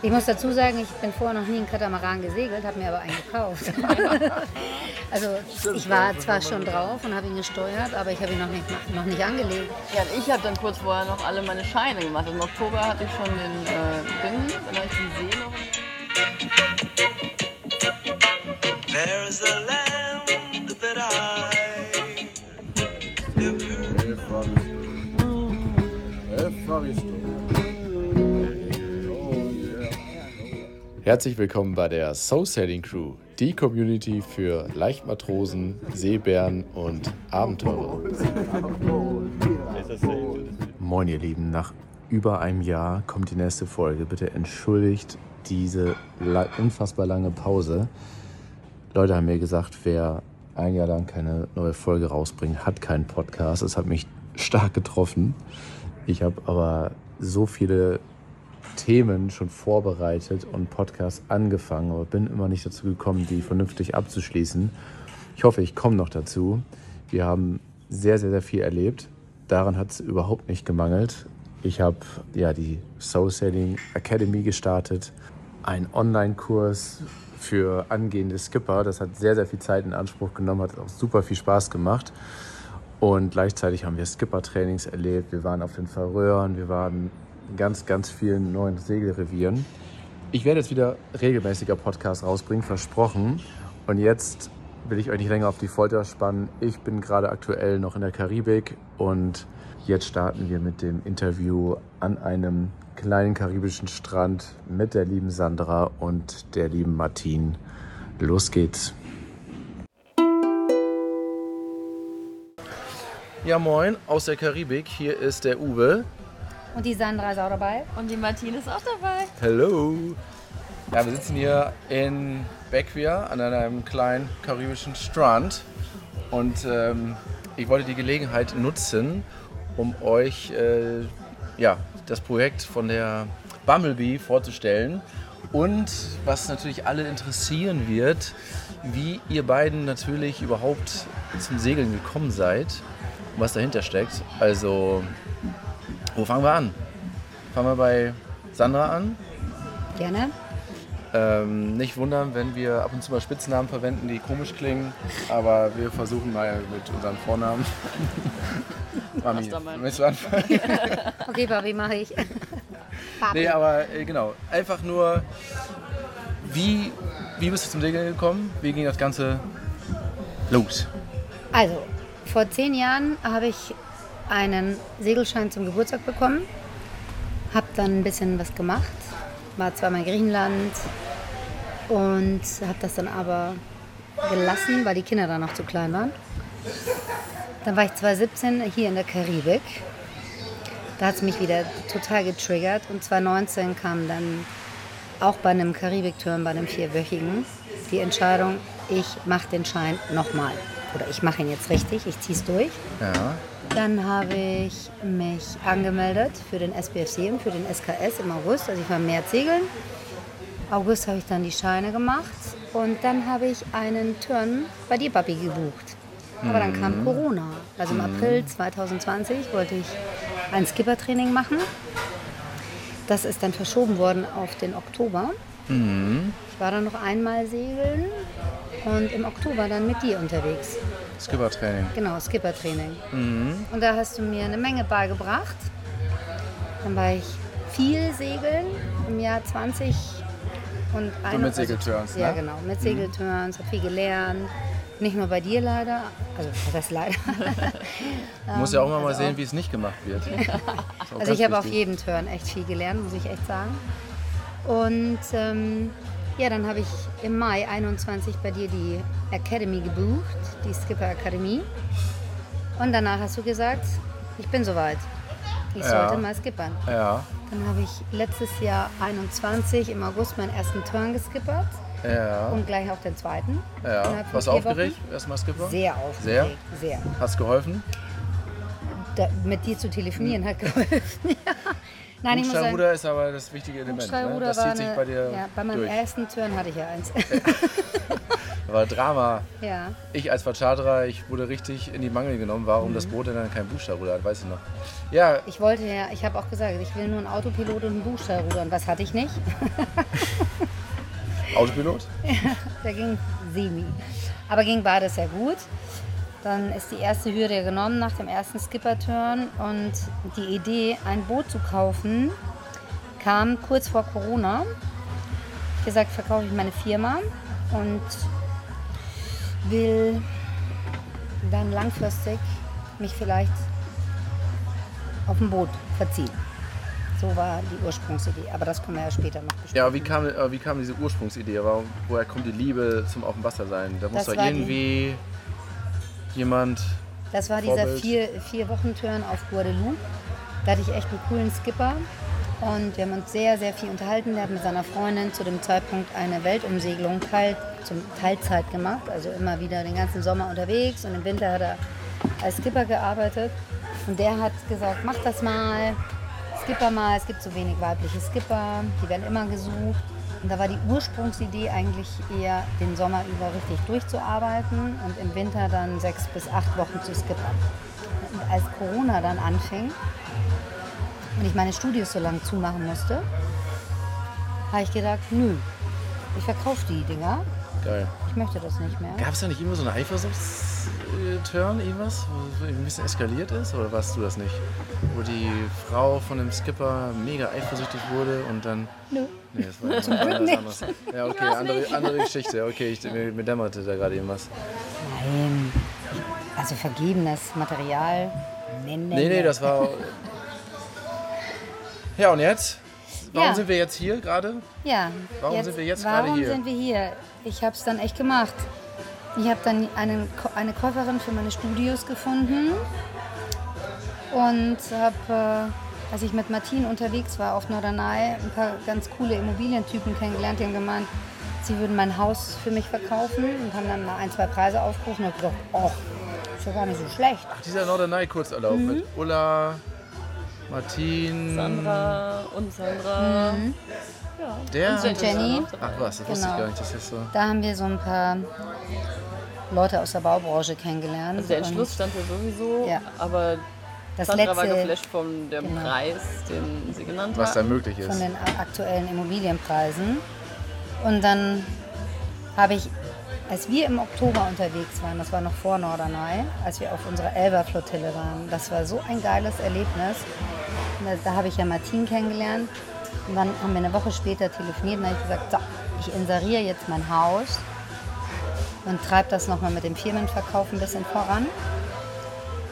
Ich muss dazu sagen, ich bin vorher noch nie in Katamaran gesegelt, habe mir aber einen gekauft. also ich war zwar schon drauf und habe ihn gesteuert, aber ich habe ihn noch nicht, noch nicht angelegt. Ja, und ich habe dann kurz vorher noch alle meine Scheine gemacht. Im Oktober hatte ich schon den äh, Ding, dann habe ich die See noch. There's a land that I Herzlich willkommen bei der Soul Sailing Crew, die Community für Leichtmatrosen, Seebären und Abenteurer. Moin ihr Lieben, nach über einem Jahr kommt die nächste Folge. Bitte entschuldigt diese unfassbar lange Pause. Leute haben mir gesagt, wer ein Jahr lang keine neue Folge rausbringt, hat keinen Podcast. Das hat mich stark getroffen. Ich habe aber so viele Themen schon vorbereitet und Podcasts angefangen, aber bin immer nicht dazu gekommen, die vernünftig abzuschließen. Ich hoffe, ich komme noch dazu. Wir haben sehr, sehr, sehr viel erlebt. Daran hat es überhaupt nicht gemangelt. Ich habe ja die Soul Sailing Academy gestartet, einen Online-Kurs für angehende Skipper. Das hat sehr, sehr viel Zeit in Anspruch genommen, hat auch super viel Spaß gemacht. Und gleichzeitig haben wir Skipper-Trainings erlebt. Wir waren auf den Färöern, wir waren ganz, ganz vielen neuen Segelrevieren. Ich werde jetzt wieder regelmäßiger Podcast rausbringen, versprochen. Und jetzt will ich euch nicht länger auf die Folter spannen. Ich bin gerade aktuell noch in der Karibik und jetzt starten wir mit dem Interview an einem kleinen karibischen Strand mit der lieben Sandra und der lieben Martin. Los geht's. Ja, moin aus der Karibik. Hier ist der Uwe. Und die Sandra ist auch dabei. Und die Martine ist auch dabei. Hallo. Ja, wir sitzen hier in Bequia an einem kleinen karibischen Strand. Und ähm, ich wollte die Gelegenheit nutzen, um euch äh, ja, das Projekt von der Bumblebee vorzustellen. Und was natürlich alle interessieren wird, wie ihr beiden natürlich überhaupt zum Segeln gekommen seid und was dahinter steckt. Also wo fangen wir an? Fangen wir bei Sandra an. Gerne. Ähm, nicht wundern, wenn wir ab und zu mal Spitznamen verwenden, die komisch klingen, aber wir versuchen mal mit unseren Vornamen. Mami, willst du anfangen? okay, Barbie, mache ich. nee, aber äh, genau. Einfach nur, wie, wie bist du zum Segeln gekommen? Wie ging das Ganze los? Also, vor zehn Jahren habe ich einen Segelschein zum Geburtstag bekommen, habe dann ein bisschen was gemacht, war zweimal in Griechenland und habe das dann aber gelassen, weil die Kinder dann noch zu klein waren. Dann war ich 2017 hier in der Karibik. Da hat es mich wieder total getriggert und 2019 kam dann auch bei einem Karibik-Turn, bei einem vierwöchigen, die Entscheidung, ich mache den Schein nochmal. Oder ich mache ihn jetzt richtig, ich ziehe es durch. Ja. Dann habe ich mich angemeldet für den SBFC und für den SKS im August. Also ich war mehr Segeln. August habe ich dann die Scheine gemacht und dann habe ich einen Turn bei dir, Papi, gebucht. Aber dann kam mhm. Corona. Also im April 2020 wollte ich ein Skippertraining machen. Das ist dann verschoben worden auf den Oktober. Mhm. Ich war dann noch einmal segeln und im Oktober dann mit dir unterwegs. Skippertraining. Genau, Skippertraining. Mhm. Und da hast du mir eine Menge beigebracht. Dann war ich viel segeln im Jahr 20 und so mit Segelturns, also, Ja, genau, mit Segelturns, mhm. habe viel gelernt. Nicht nur bei dir leider, also das ist leider. Du musst ja auch immer mal also sehen, wie es nicht gemacht wird. also ich habe auf jedem Turn echt viel gelernt, muss ich echt sagen. Und ähm, ja, dann habe ich im Mai 21 bei dir die Academy gebucht, die Skipper Akademie. Und danach hast du gesagt, ich bin soweit. Ich ja. sollte mal skippern. Ja. Dann habe ich letztes Jahr 21 im August meinen ersten Turn geskippert. Ja. Und gleich auch den zweiten. Ja. Was aufgeregt? Erstmal Skipper? Sehr aufgeregt. Sehr? Sehr. Hast geholfen? Da, mit dir zu telefonieren hm. hat geholfen. ja. Nein, Umschallruder ist aber das wichtige Element. Ne? Das zieht sich bei dir ja, Bei meinem durch. ersten Turn hatte ich ja eins. war Drama. Ja. Ich als Vercharterer, ich wurde richtig in die Mangel genommen, warum das Boot denn dann kein Boosterruder hat, weiß ich noch. Ja, Ich wollte ja, ich habe auch gesagt, ich will nur einen Autopilot und einen Boosterruder. Und was hatte ich nicht? Autopilot? Der ging semi. Aber ging beides sehr gut. Dann ist die erste Hürde genommen nach dem ersten Skipper-Turn und die Idee, ein Boot zu kaufen, kam kurz vor Corona. Ich gesagt, verkaufe ich meine Firma und will dann langfristig mich vielleicht auf ein Boot verziehen. So war die Ursprungsidee. Aber das können wir ja später noch besprechen. Ja, aber wie kam, wie kam diese Ursprungsidee? Warum, woher kommt die Liebe zum auf dem Wasser sein? Da muss doch war die- irgendwie jemand. Das war dieser Vorbild. vier, vier Wochen Turn auf Guadeloupe. Da hatte ich echt einen coolen Skipper und wir haben uns sehr, sehr viel unterhalten. Der hat mit seiner Freundin zu dem Zeitpunkt eine Weltumsegelung teil, zum Teilzeit gemacht, also immer wieder den ganzen Sommer unterwegs und im Winter hat er als Skipper gearbeitet. Und der hat gesagt, mach das mal, Skipper mal, es gibt so wenig weibliche Skipper, die werden immer gesucht. Und da war die Ursprungsidee eigentlich eher, den Sommer über richtig durchzuarbeiten und im Winter dann sechs bis acht Wochen zu skippern. Und als Corona dann anfing und ich meine Studios so lange zumachen musste, habe ich gedacht, nö, ich verkaufe die Dinger, Geil. ich möchte das nicht mehr. Gab es da nicht immer so einen Eifersuchts-Turn, irgendwas, wo es ein bisschen eskaliert ist? Oder warst du das nicht? Wo die Frau von dem Skipper mega eifersüchtig wurde und dann. Nö. Nee, das war, war Glück nicht. Ja, okay, andere, andere Geschichte. Okay, ich, mir, mir dämmerte da gerade irgendwas. Nein, also vergebenes Material. Nee, nee, Nee, nee, das war. Ja, und jetzt? Warum Ja. sind wir jetzt hier gerade? Ja. Warum sind wir jetzt gerade warum hier? sind wir hier? Ich habe es dann echt gemacht. Ich habe dann einen, Ko- eine Käuferin für meine Studios gefunden und habe, äh, als ich mit Martin unterwegs war auf Norderney, ein paar ganz coole Immobilientypen kennengelernt, die haben gemeint, sie würden mein Haus für mich verkaufen und haben dann mal ein, zwei Preise aufgerufen und hab gedacht, oh, ist ja gar nicht so schlecht. Dieser Norderney Kurzurlaub Mhm. mit Ulla, Martin. Sandra und Sandra. Mhm. Ja. Der und hat- Jenny. Ach was, das wusste Genau. ich gar nicht. Das ist so. Da haben wir so ein paar Leute aus der Baubranche kennengelernt. Also der Entschluss stand ja sowieso, Ja. aber Das Sandra war letzte- geflasht von dem Genau. Preis, den sie genannt Was da möglich ist. von den aktuellen Immobilienpreisen. Und dann habe ich, als wir im Oktober unterwegs waren, das war noch vor Norderney, als wir auf unserer Elba-Flottille waren, das war so ein geiles Erlebnis. Da, da habe ich ja Martin kennengelernt. Und dann haben wir eine Woche später telefoniert und habe ich gesagt, so, ich inseriere jetzt mein Haus und treibe das nochmal mit dem Firmenverkauf ein bisschen voran.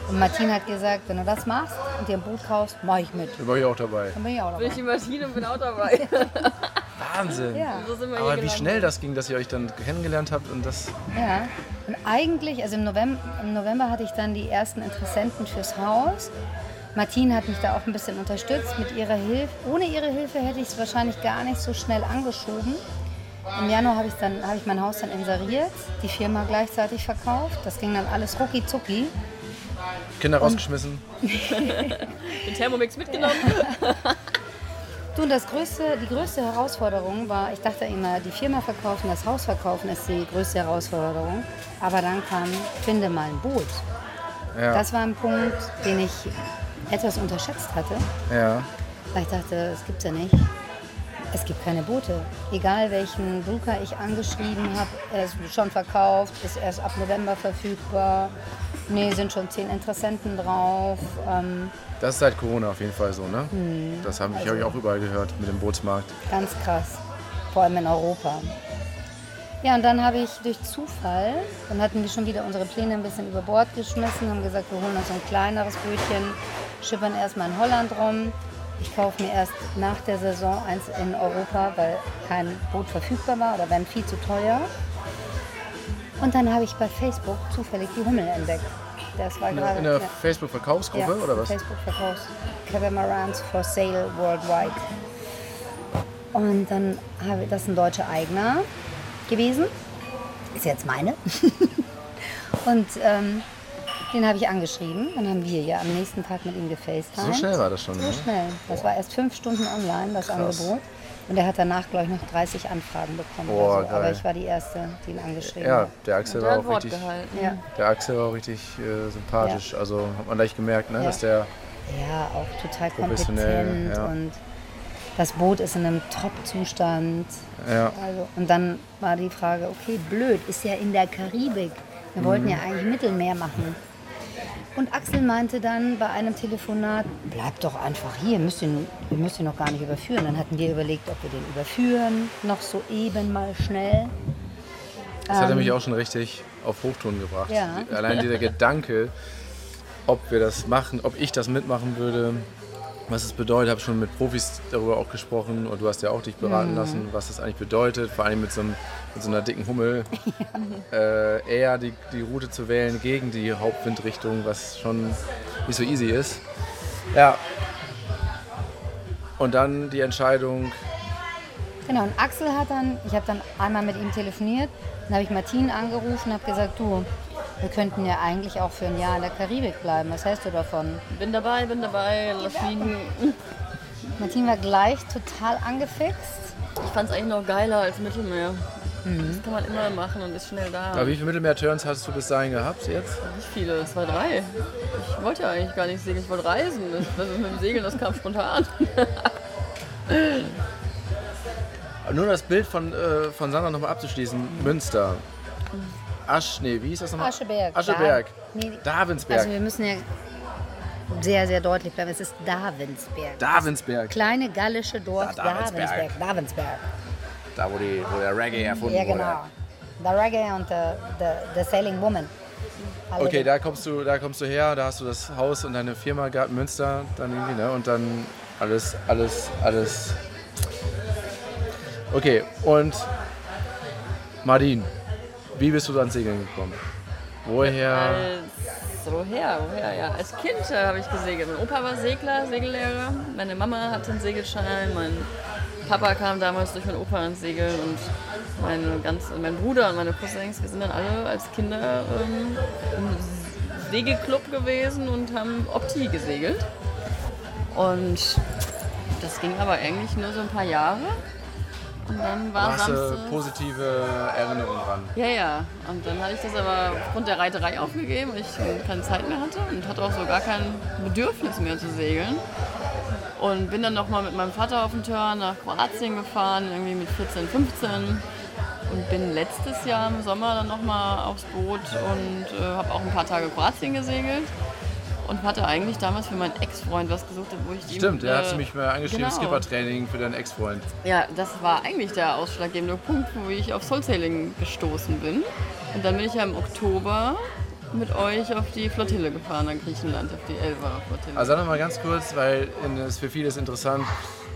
Und Martin hat gesagt, wenn du das machst und dir ein Boot kaufst, mache ich mit. Da war ich auch dabei. Dann bin ich auch dabei. Bin ich die Maschine und bin auch dabei. Wahnsinn. Ja. so sind wir Aber hier wie schnell das ging, dass ihr euch dann kennengelernt habt und das. Ja, und eigentlich, also im November, im November hatte ich dann die ersten Interessenten fürs Haus. Martin hat mich da auch ein bisschen unterstützt mit ihrer Hilfe. Ohne ihre Hilfe hätte ich es wahrscheinlich gar nicht so schnell angeschoben. Im Januar habe ich, dann- habe ich mein Haus dann inseriert, die Firma gleichzeitig verkauft. Das ging dann alles rucki zucki. Kinder rausgeschmissen. Den Thermomix mitgenommen. Du, und das größte, die größte Herausforderung war, ich dachte immer, die Firma verkaufen, das Haus verkaufen ist die größte Herausforderung. Aber dann kam, finde mal ein Boot. Ja. Das war ein Punkt, den ich etwas unterschätzt hatte, ja. weil ich dachte, das gibt's ja nicht. Es gibt keine Boote. Egal welchen Drucker ich angeschrieben habe, er ist schon verkauft, ist erst ab November verfügbar. Nee, sind schon zehn Interessenten drauf. Ähm, Das ist seit Corona auf jeden Fall so, ne? Hm. Das habe ich, Also hab ich auch überall gehört mit dem Bootsmarkt. Ganz krass. Vor allem in Europa. Ja, und dann habe ich durch Zufall, dann hatten wir schon wieder unsere Pläne ein bisschen über Bord geschmissen, haben gesagt, wir holen uns ein kleineres Bötchen, schippern erstmal in Holland rum. Ich kaufe mir erst nach der Saison eins in Europa, weil kein Boot verfügbar war oder wären viel zu teuer. Und dann habe ich bei Facebook zufällig die Hummel entdeckt. Das war In, gerade in der ja. Facebook-Verkaufsgruppe Ja, oder was? Facebook verkaufst Catamarans for sale worldwide. Und dann habe ich, das ist ein deutscher Eigner gewesen. Ist jetzt meine. Und ähm, den habe ich angeschrieben. Dann haben wir ja am nächsten Tag mit ihm gefacetimed. So schnell war das schon, So ne? schnell. Das war erst fünf Stunden online, das Krass. Angebot. Und er hat danach, glaube ich, noch 30 Anfragen bekommen. Oh, oder so. Aber ich war die Erste, die ihn angeschrieben Ja, hat. der Axel war auch richtig. Ja. der Axel war auch richtig äh, sympathisch. Also hat man gleich gemerkt, ne, Ja. dass der ja, auch total Professionell, kompetent ja. und das Boot ist in einem Top-Zustand. ja, Also, und dann war die Frage, okay, blöd, ist ja in der Karibik. Wir wollten Mhm. ja eigentlich Mittelmeer machen. Und Axel meinte dann bei einem Telefonat, bleib doch einfach hier, müsst ihr, ihr müsst ihn noch gar nicht überführen. Dann hatten wir überlegt, ob wir den überführen, noch so eben mal schnell. das hat er mich auch schon richtig auf Hochton gebracht. Ja. Allein dieser Gedanke, ob wir das machen, ob ich das mitmachen würde, was es bedeutet, habe schon mit Profis darüber auch gesprochen und du hast ja auch dich beraten Mhm. lassen, was das eigentlich bedeutet, vor allem mit so, einem, mit so einer dicken Hummel, äh, eher die, die Route zu wählen gegen die Hauptwindrichtung, was schon nicht so easy ist. Ja. Und dann die Entscheidung, Genau, und Axel hat dann, ich habe dann einmal mit ihm telefoniert, dann habe ich Martin angerufen und habe gesagt, du, wir könnten ja eigentlich auch für ein Jahr in der Karibik bleiben. Was hältst du davon? Bin dabei, bin dabei, lass fliegen. Martin war gleich total angefixt. Ich fand es eigentlich noch geiler als Mittelmeer. Das kann man immer machen und ist schnell da. aber wie viele Mittelmeer-Turns hast du bis dahin gehabt jetzt? Nicht viele, es war drei. Ich wollte ja eigentlich gar nicht segeln, ich wollte reisen. Das, das mit dem Segeln, das kam spontan. Nur das Bild von, äh, von Sandra nochmal abzuschließen. Münster. Asch, nee, wie hieß das nochmal? Ascheberg. Ascheberg. Da- nee, Davensberg. Also wir müssen ja sehr, sehr deutlich bleiben. Es ist Davensberg. Davensberg. Kleine gallische Dorf Da- Davensberg. Davensberg. Davensberg. Da, wo, die, wo der Reggae erfunden Ja, wurde. genau. The Reggae und the, the, the Sailing Woman. Alle Okay, da kommst, du, da kommst du her, da hast du das Haus und deine Firma gehabt, Münster, dann irgendwie, ne? Und dann alles, alles, alles. Okay, und Martin, wie bist du ans Segeln gekommen? Woher? Woher, woher, ja. Als Kind äh, habe ich gesegelt. Mein Opa war Segler, Segellehrer. Meine Mama hatte einen Segelschein. Mein Papa kam damals durch meinen Opa ans Segeln und meine ganz, mein Bruder und meine Cousins, wir sind dann alle als Kinder ähm, im Segelclub gewesen und haben Opti gesegelt. Und das ging aber eigentlich nur so ein paar Jahre. Und dann war Hast du Samstag. positive Erinnerungen dran? Ja, ja. Und dann hatte ich das aber aufgrund der Reiterei aufgegeben, weil ich keine Zeit mehr hatte und hatte auch so gar kein Bedürfnis mehr zu segeln. Und bin dann nochmal mit meinem Vater auf den Turn nach Kroatien gefahren, irgendwie mit 14, 15. Und bin letztes Jahr im Sommer dann nochmal aufs Boot und äh, habe auch ein paar Tage Kroatien gesegelt. Und hatte eigentlich damals für meinen Ex-Freund was gesucht, wo ich ihm, Stimmt, der äh, hat mich mal angeschrieben, genau. Skippertraining für deinen Ex-Freund. Ja, das war eigentlich der ausschlaggebende Punkt, wo ich auf Soul Sailing gestoßen bin. Und dann bin ich ja im Oktober mit euch auf die Flottille gefahren nach Griechenland, auf die Elva Flottille. Also sag noch mal ganz kurz, weil es für viele ist interessant,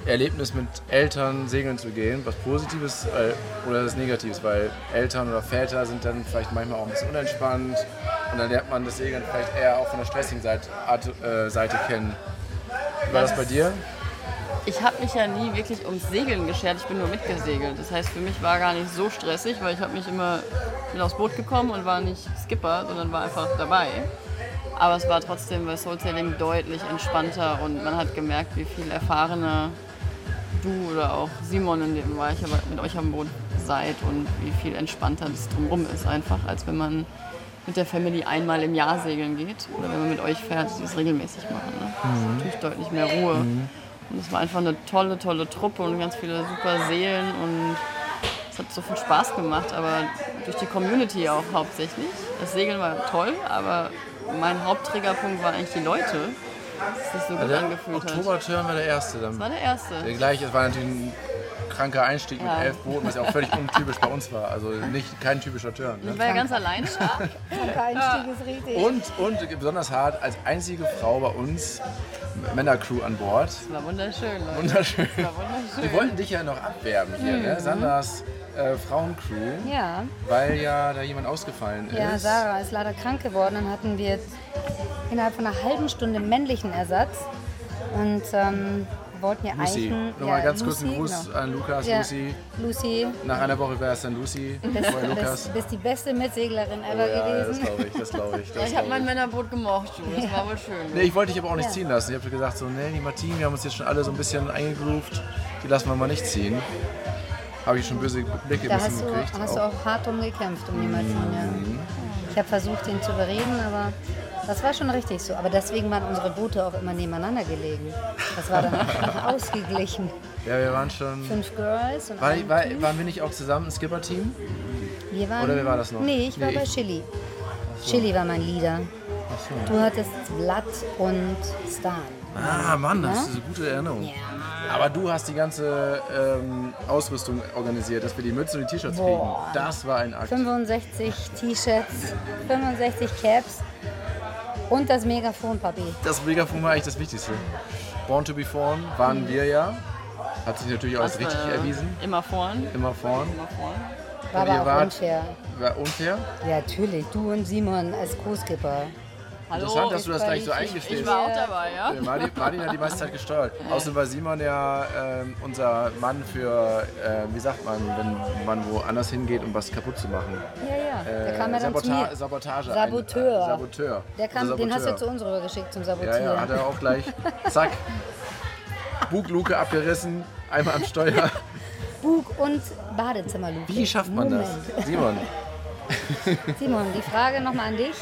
Erlebnis mit Eltern segeln zu gehen, was Positives äh, oder was Negatives, weil Eltern oder Väter sind dann vielleicht manchmal auch ein bisschen unentspannt und dann lernt man das Segeln vielleicht eher auch von der stressigen Seite, Art, äh, Seite kennen. War das bei dir? ich habe mich ja nie wirklich ums Segeln geschert, ich bin nur mitgesegelt. Das heißt, für mich war gar nicht so stressig, weil ich habe mich immer bin aufs Boot gekommen und war nicht Skipper, sondern war einfach dabei. Aber es war trotzdem bei Soul Sailing deutlich entspannter und man hat gemerkt, wie viel erfahrener du oder auch Simon, in dem war ich aber mit euch am Boot seid und wie viel entspannter das drumherum ist einfach, als wenn man mit der Family einmal im Jahr segeln geht oder wenn man mit euch fährt, die es regelmäßig machen. Ne? Das ist natürlich deutlich mehr Ruhe. Und es war einfach eine tolle, tolle Truppe und ganz viele super Seelen und es hat so viel Spaß gemacht, aber durch die Community auch hauptsächlich. Das Segeln war toll, aber mein Haupttriggerpunkt war eigentlich die Leute, dass sich so gut der angefühlt hat. Oktober-Turn war der erste. Das Dann. war der erste. Der gleiche, es war natürlich ein kranker Einstieg Ja. mit elf Booten, was ja auch völlig untypisch bei uns war. Also nicht kein typischer Turn. Ich Ne? war ja ganz alleine da. Der Einstieg ist richtig. Und, und besonders hart, als einzige Frau bei uns, Männercrew an Bord. Das war wunderschön. Leute. Wunderschön. Das war wunderschön. Die wollten dich ja noch abwerben hier, ne? Sandras äh, Frauencrew, Ja, weil ja da jemand ausgefallen ist. ja, Sarah ist leider krank geworden. Dann hatten wir innerhalb von einer halben Stunde männlichen Ersatz. Und ähm, wollten ja Lucy. eigentlich... Nochmal ja, ganz kurz einen Gruß genau. an Lukas, Ja, Lucy. Lucy, Nach einer Woche wäre es dann Lucy, bist, vorher bist, Lukas. bist die beste Mitseglerin Oh, ever ja, das gewesen. glaube ich, das glaube ich. Ja, Das ich habe mein. Männerboot gemocht, du. Das war wohl schön. Nee, ich wollte dich aber auch nicht Ja. ziehen lassen. Ich habe gesagt, so, nee, die Martin, wir haben uns jetzt schon alle so ein bisschen eingegroovt. Die lassen wir mal nicht ziehen. Habe ich schon böse Blicke Da ein hast bisschen du, gekriegt. hast du auch hart drum gekämpft um die Martin, ja. Mhm. Ich habe versucht, ihn zu überreden, aber das war schon richtig so. Aber deswegen waren unsere Boote auch immer nebeneinander gelegen. Das war dann ausgeglichen. Ja, wir waren schon. Fünf Girls und War, war, Team. waren wir nicht auch zusammen ein Skipper-Team? Wir waren, oder wer war das noch? Nee, ich war Nee, bei ich- Chili. Chili war mein Leader. Du hattest Vlad und Stan. Ah, Mann, das Ja? ist eine gute Erinnerung. Ja. Aber du hast die ganze ähm, Ausrüstung organisiert, dass wir die Mütze und die T-Shirts kriegen. Das war ein Akt. 65 T-Shirts, 65 Caps und das Megafon, Papi. Das Megafon war eigentlich das Wichtigste. Born to be Born waren wir ja. Hat sich natürlich auch als richtig erwiesen. Immer vorn. Immer vorn. Immer vorn. War aber auch wart- unfair. War unfair. Ja, natürlich. Du und Simon als Co-Skipper. Hallo, Interessant, dass du das ich- gleich so eingestehst. ich war auch dabei, ja? Ja, Martin, Martin hat die meiste Zeit gesteuert. Außerdem war Simon ja ähm, unser Mann für, äh, wie sagt man, wenn man woanders hingeht, um was kaputt zu machen. Ja, ja. Der Äh, kam ja dann zu mir. Sabotage. Saboteur. Ein, äh, Saboteur. Der kam, Unser den hast du Saboteur. zu uns rübergeschickt zum Ja, Sabotieren. ja, hat er auch gleich. Zack. Bugluke abgerissen, einmal am Steuer. Bug und Badezimmerluke. Wie schafft man das? Moment. Simon, Simon, die Frage nochmal an dich.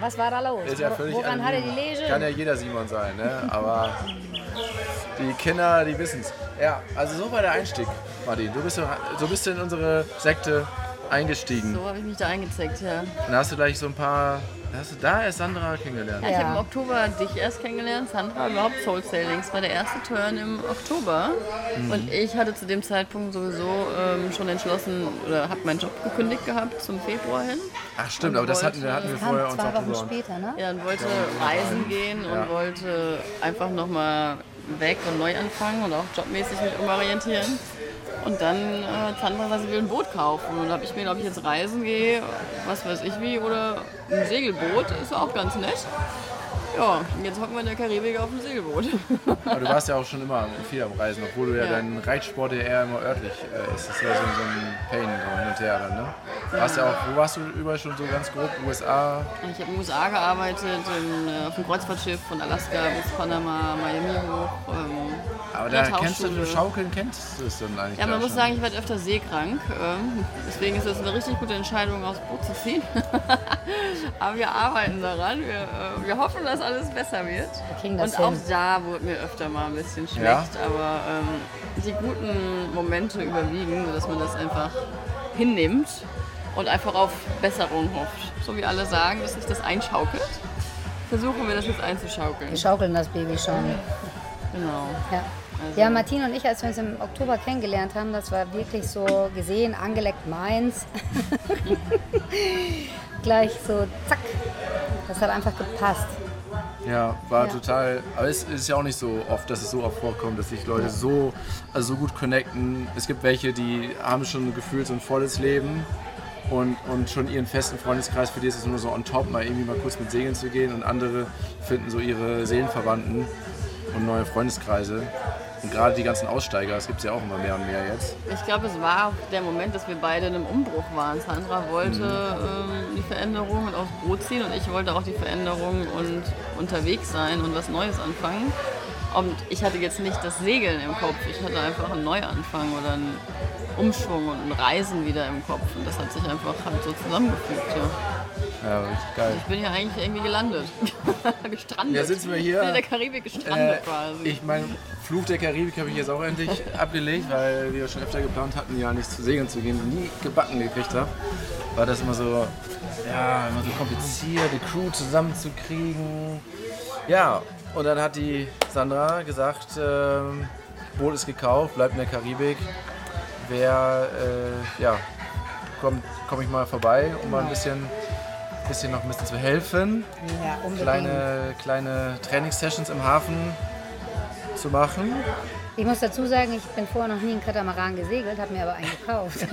Was war da los? ist ja völlig Woran anonym. hat er die Lege? Kann ja jeder Simon sein, ne? aber die Kinder, die wissen es. Ja, also so war der Einstieg, Martin. Du bist so bist du in unsere Sekte eingestiegen. So habe ich mich da eingezeckt, ja. Und da hast du gleich so ein paar. Da hast du da erst Sandra kennengelernt. Ja, ich Ja. habe im Oktober dich erst kennengelernt, Sandra, überhaupt Soul Sailings. war der erste Turn im Oktober. Mhm. Und ich hatte zu dem Zeitpunkt sowieso ähm, schon entschlossen oder habe meinen Job gekündigt gehabt zum Februar hin. Ach stimmt, Und aber das hatten wir, wollte- hatten wir Das vorher uns zwei auch Wochen später, ne? Ja, und wollte reisen gehen und Ja. wollte einfach nochmal weg und neu anfangen und auch jobmäßig mich umorientieren. Und dann äh, Sandra gesagt, sie will ein Boot kaufen. Und habe ich mir, glaube ich, jetzt reisen gehe, was weiß ich wie, oder ein Segelboot, ist auch ganz nett. Ja, jetzt hocken wir in der Karibik auf dem Segelboot. Aber du warst ja auch schon immer viel am Reisen, obwohl du ja, Ja. dein Reitsport ja eher immer örtlich äh, ist. Das ist ja so, so ein Pain, so hin und her dann, ne? Warst ja auch, wo warst du überall schon so ganz grob? USA? Ich habe in den USA gearbeitet, in, äh, auf dem Kreuzfahrtschiff von Alaska bis Panama, Miami hoch. Ähm, Aber da kennst du, Tauchschule. Schaukeln kennst du es dann eigentlich Ja, man muss schon. sagen, ich werde öfter seekrank. Ähm, deswegen ist es eine richtig gute Entscheidung, aufs Boot zu ziehen. Aber wir arbeiten daran. Wir, äh, wir hoffen, dass alles besser wird. Wir kriegen das Und auch hin. da wurde mir öfter mal ein bisschen schlecht. Ja? Aber ähm, die guten Momente überwiegen, dass man das einfach hinnimmt und einfach auf Besserung hofft. So wie alle sagen, dass sich das einschaukelt. Versuchen wir das jetzt einzuschaukeln. Wir schaukeln das Baby schon. Genau. Ja. Also- ja, Martin und ich, als wir uns im Oktober kennengelernt haben, das war wirklich so gesehen, angeleckt meins. Gleich so, zack. Das hat einfach gepasst. Ja, war Ja. total. Aber es ist ja auch nicht so oft, dass es so oft vorkommt, dass sich Leute so, also so gut connecten. Es gibt welche, die haben schon gefühlt so ein volles Leben und, und schon ihren festen Freundeskreis. Für die ist es nur so on top, mal irgendwie mal kurz mit Segeln zu gehen. Und andere finden so ihre Seelenverwandten und neue Freundeskreise. Und gerade die ganzen Aussteiger, das gibt es ja auch immer mehr und mehr jetzt. Ich glaube, es war der Moment, dass wir beide in einem Umbruch waren. Sandra wollte ähm, die Veränderung und aufs Boot ziehen und ich wollte auch die Veränderung und unterwegs sein und was Neues anfangen. Und ich hatte jetzt nicht das Segeln im Kopf, ich hatte einfach einen Neuanfang oder einen Umschwung und ein Reisen wieder im Kopf. Und das hat sich einfach halt so zusammengefügt. Ja. Ja, richtig geil. Ich bin ja eigentlich irgendwie gelandet. gestrandet. Ja, sitzen wir hier. Ich bin in der Karibik gestrandet Äh, quasi. ich mein Fluch der Karibik habe ich jetzt auch endlich abgelegt, weil wir schon öfter geplant hatten, ja nicht zu segeln zu gehen, nie gebacken gekriegt habe. War das immer so, ja, immer so kompliziert, die Crew zusammenzukriegen. Ja, und dann hat die Sandra gesagt, ähm, Boot ist gekauft, bleibt in der Karibik. Wer, äh, ja, komme ich mal vorbei, um mal ein bisschen, bisschen noch ein bisschen zu helfen Ja, kleine, kleine Trainingssessions im Hafen zu machen. Ich muss dazu sagen, ich bin vorher noch nie in Katamaran gesegelt, habe mir aber einen gekauft.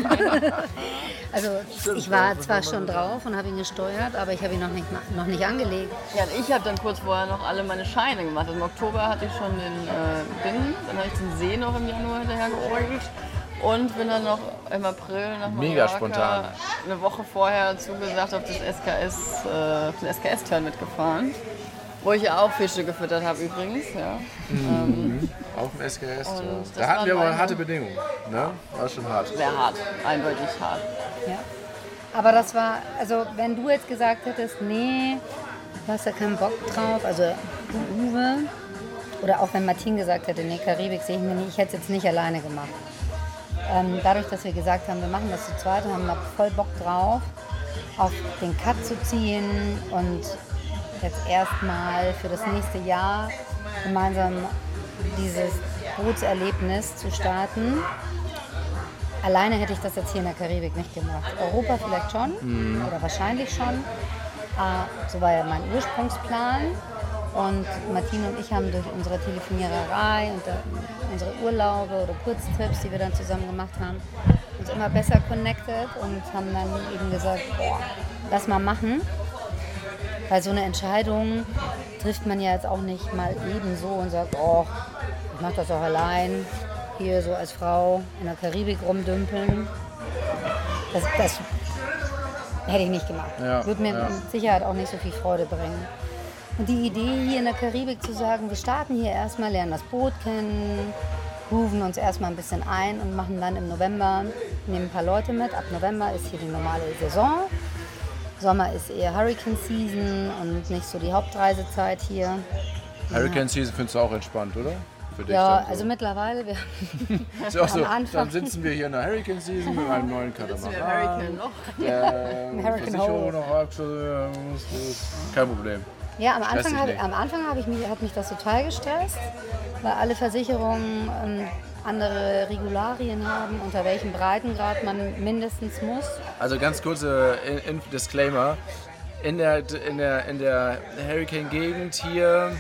also ich war zwar schon drauf und habe ihn gesteuert, aber ich habe ihn noch nicht, noch nicht angelegt. Ja, ich habe dann kurz vorher noch alle meine Scheine gemacht. Also Im Oktober hatte ich schon den äh, Binnen, dann habe ich den See noch im Januar hinterher georgelt und bin dann noch im April nach Mega spontan. eine Woche vorher zugesagt auf das SKS, äh, den SKS-Turn mitgefahren. Wo ich ja auch Fische gefüttert habe übrigens. Ja. Mhm. Auf dem SKS. Da hatten wir aber harte Bedingungen. Ne? War schon hart. Sehr hart, eindeutig hart. Ja. Aber das war, also wenn du jetzt gesagt hättest, nee, du hast ja keinen Bock drauf, also du Uwe, oder auch wenn Martin gesagt hätte, nee, Karibik sehe ich mir nicht, ich hätte es jetzt nicht alleine gemacht. Ähm, dadurch, dass wir gesagt haben, wir machen das zu zweit, haben wir voll Bock drauf, auf den Cut zu ziehen und jetzt erstmal für das nächste Jahr gemeinsam dieses Bootserlebnis zu starten. Alleine hätte ich das jetzt hier in der Karibik nicht gemacht. Europa vielleicht schon mhm. oder wahrscheinlich schon. Äh, so war ja mein Ursprungsplan. Und Martin und ich haben durch unsere Telefoniererei und unsere Urlaube oder Kurztrips, die wir dann zusammen gemacht haben, uns immer besser connected und haben dann eben gesagt, boah, lass mal machen. Weil so eine Entscheidung trifft man ja jetzt auch nicht mal eben so und sagt, oh, ich mache das auch allein, hier so als Frau in der Karibik rumdümpeln. Das, das hätte ich nicht gemacht. Ja, Würde mir ja. mit Sicherheit auch nicht so viel Freude bringen. Und die Idee hier in der Karibik zu sagen, wir starten hier erstmal, lernen das Boot kennen, grooven uns erstmal ein bisschen ein und machen dann im November, nehmen ein paar Leute mit. Ab November ist hier die normale Saison. Sommer ist eher Hurricane Season und nicht so die Hauptreisezeit hier. Hurricane Season findest du auch entspannt, oder? ja, so. also mittlerweile. Wir ist auch so, dann sitzen wir hier in der Hurricane Season mit einem neuen Katamaran. Hurricane noch. Der Hurricane Versicherung noch aktuell. Kein Problem. Ja, am Anfang, hab, am Anfang hab ich mich, hat mich das total gestresst, weil alle Versicherungen ähm, andere Regularien haben, unter welchem Breitengrad man mindestens muss. Also ganz kurze Disclaimer. In der, in der, in der Hurricane-Gegend hier,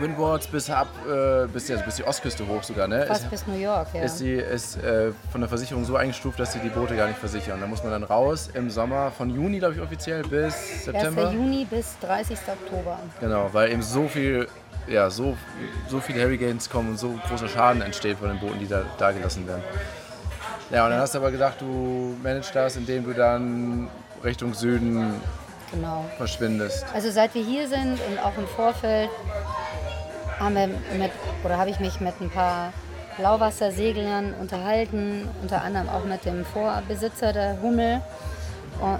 Windwards bis ab äh, bis, ja, bis die Ostküste hoch sogar, ne? Fast ist, bis New York, ja. Ist, die, ist äh, von der Versicherung so eingestuft, dass sie die Boote gar nicht versichern. Da muss man dann raus im Sommer von Juni, glaube ich, offiziell bis September. 1. Juni bis 30. Oktober. Genau, weil eben so viel ja, so, so viele Hurricanes kommen und so großer Schaden entsteht von den Booten, die da, da gelassen werden. Ja, und dann hast du aber gedacht, du managst das, indem du dann Richtung Süden genau. verschwindest. Also seit wir hier sind und auch im Vorfeld haben wir mit, oder habe ich mich mit ein paar Blauwasserseglern unterhalten, unter anderem auch mit dem Vorbesitzer der Hummel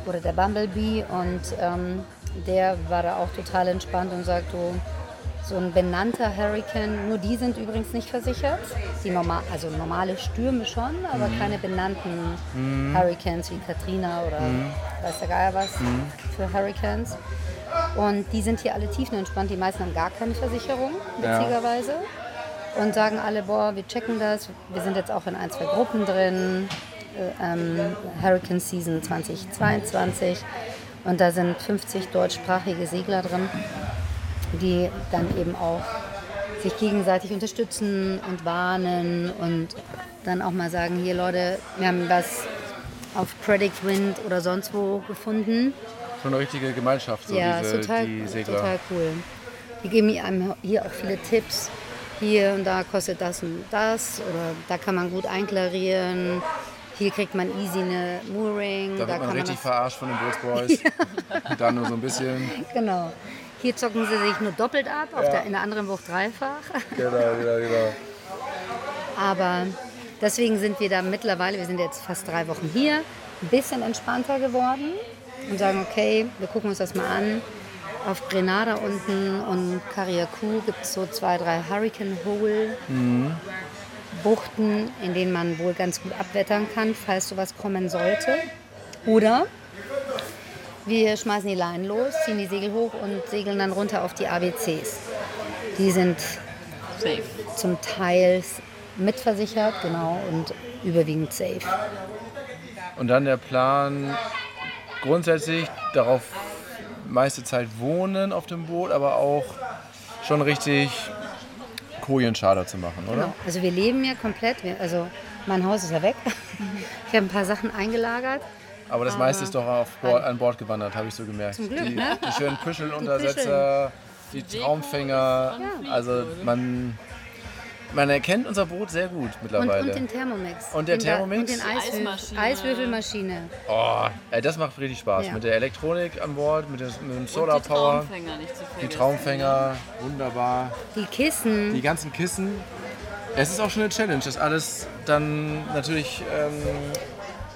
oder der Bumblebee und ähm, der war da auch total entspannt und sagt, du, so ein benannter Hurricane. Nur die sind übrigens nicht versichert. Die normal, also normale Stürme schon, aber mhm. keine benannten mhm. Hurricanes wie Katrina oder mhm. weiß der Geier was mhm. für Hurricanes. Und die sind hier alle tiefenentspannt. Die meisten haben gar keine Versicherung, witzigerweise. Ja. Und sagen alle, boah, wir checken das. Wir sind jetzt auch in ein, zwei Gruppen drin. Äh, ähm, Hurricane Season 2022. Und da sind 50 deutschsprachige Segler drin die dann eben auch sich gegenseitig unterstützen und warnen und dann auch mal sagen, hier Leute, wir haben was auf Predict Wind oder sonst wo gefunden. Schon eine richtige Gemeinschaft, so ja, diese, total, die Segler. total cool. Die geben einem hier auch viele Tipps. Hier und da kostet das und das oder da kann man gut einklarieren. Hier kriegt man easy eine Mooring. Da, da wird man richtig man verarscht von den Bootsboys. ja. Dann nur so ein bisschen. Genau. Hier zocken sie sich nur doppelt ab, ja. der, in der anderen Bucht dreifach. Genau, genau, genau. Aber deswegen sind wir da mittlerweile, wir sind jetzt fast drei Wochen hier, ein bisschen entspannter geworden und sagen, okay, wir gucken uns das mal an. Auf Grenada unten und Carriacou gibt es so zwei, drei Hurricane Hole. Mhm. Buchten, in denen man wohl ganz gut abwettern kann, falls sowas kommen sollte. Oder wir schmeißen die Leinen los, ziehen die Segel hoch und segeln dann runter auf die ABCs. Die sind safe. zum Teil mitversichert, genau, und überwiegend safe. Und dann der Plan grundsätzlich darauf meiste Zeit wohnen auf dem Boot, aber auch schon richtig Kojencharter zu machen, oder? Genau. Also wir leben ja komplett. Wir, also mein Haus ist ja weg. Ich habe ein paar Sachen eingelagert. Aber das meiste ist doch auf Bord, an Bord gewandert, habe ich so gemerkt. Zum Glück, die, ne? die schönen Püscheluntersetzer, die, Traumfänger. Also man, man erkennt unser Boot sehr gut Und, mittlerweile. und den Thermomix. Und der Thermomix? Und den Eiswürfel. Eiswürfelmaschine. oh, ey, das macht richtig Spaß. Ja. Mit der Elektronik an Bord, mit, des, mit dem Und Solar die Power, Traumfänger nicht zu vergessen. die Traumfänger, wunderbar. Die Kissen. Die ganzen Kissen. Es ist auch schon eine Challenge, das alles dann natürlich ähm,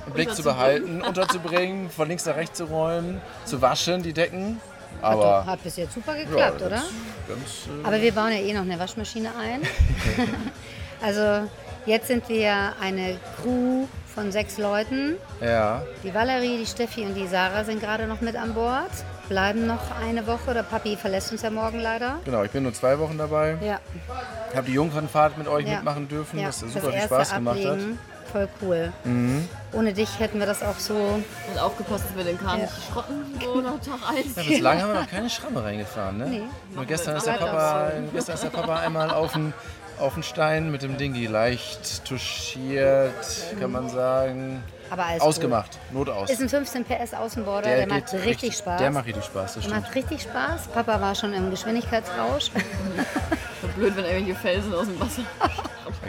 im Blick zu behalten, unterzubringen, von links nach rechts zu räumen, zu waschen, die Decken. Hat, Aber doch, hat bis jetzt super geklappt, ja, oder? das- Ganz, äh, Aber wir bauen ja eh noch eine Waschmaschine ein. also jetzt sind wir eine Crew von sechs Leuten. ja, Die Valerie, die Steffi und die Sarah sind gerade noch mit an Bord. Bleiben noch eine Woche. Der Papi verlässt uns ja morgen leider. genau. Ich bin nur zwei Wochen dabei. Ja, Ich habe die Jungfernfahrt mit euch ja. mitmachen dürfen, ja. das super viel erste Spaß gemacht hat. Mhm. Voll cool. Ohne dich hätten wir das auch so. Und aufgepasst, dass wir den Kahn Ja. nicht schrotten, so nach Tag 1. Ja, bislang haben wir noch keine Schramme reingefahren. Ne? Nee. Nur gestern ist, der Papa, auch gestern ist der Papa einmal auf den, auf den Stein mit dem Dingi leicht touchiert, kann man sagen. Aber alles Ausgemacht, Not aus. Ist ein 15 PS Außenborder, der, macht geht richtig, Spaß. Der macht richtig Spaß, das Der stimmt. macht richtig Spaß. Papa war schon im Geschwindigkeitsrausch. So blöd, wenn irgendwelche Felsen aus dem Wasser.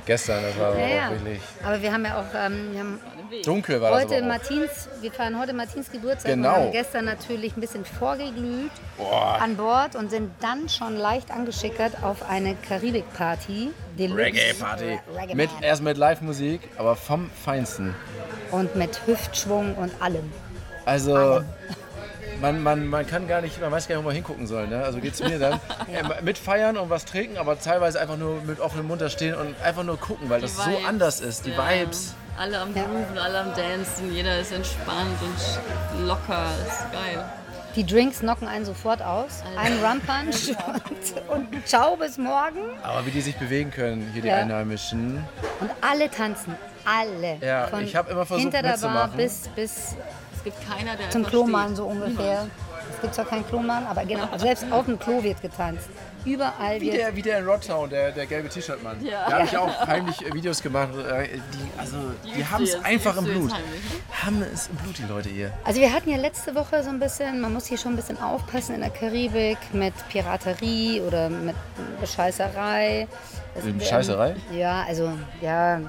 Gestern, das war Ja, aber auch wirklich Aber wir haben ja auch, ähm, wir haben dunkel war das heute aber auch. Martins, wir feiern heute Martins Geburtstag Genau. und haben gestern natürlich ein bisschen vorgeglüht an Bord und sind dann schon leicht angeschickert auf eine Karibik-Party. Reggae-Party. Reggae Mit, erst mit Live-Musik, aber vom Feinsten. Und mit Hüftschwung und allem. Also, man, man, man kann gar nicht, man weiß gar nicht, wo man hingucken soll. Ne? Also geht es mir dann. äh, mit feiern und was trinken, aber teilweise einfach nur mit offenem Mund da stehen und einfach nur gucken, weil das so Vibes, anders ist. Die ja. Vibes. Alle am Ja. Grooven, alle am Dancen, jeder ist entspannt und locker. Das ist geil. Die Drinks knocken einen sofort aus. Ein Rum Punch und, und ciao bis morgen. Aber wie die sich bewegen können, hier die Ja. Einheimischen. Und alle tanzen. Alle. Ja, Von ich hab immer versucht, hinter der Bar bis, bis Es gibt keiner, der zum Klomann so ungefähr. Es gibt zwar keinen Klomann, aber genau, selbst auf dem Klo wird getanzt. Überall Wie wird. der, wie der in Rodtown, der, der gelbe T-Shirt-Mann. Ja. Da habe ich auch heimlich äh, Videos gemacht. äh, Die, also, die, haben es einfach im Blut. ne? Haben es im Blut, die Leute hier. Also wir hatten ja letzte Woche so ein bisschen, man muss hier schon ein bisschen aufpassen in der Karibik mit Piraterie oder mit Bescheißerei. Werden- Scheißerei? Ja, also ja,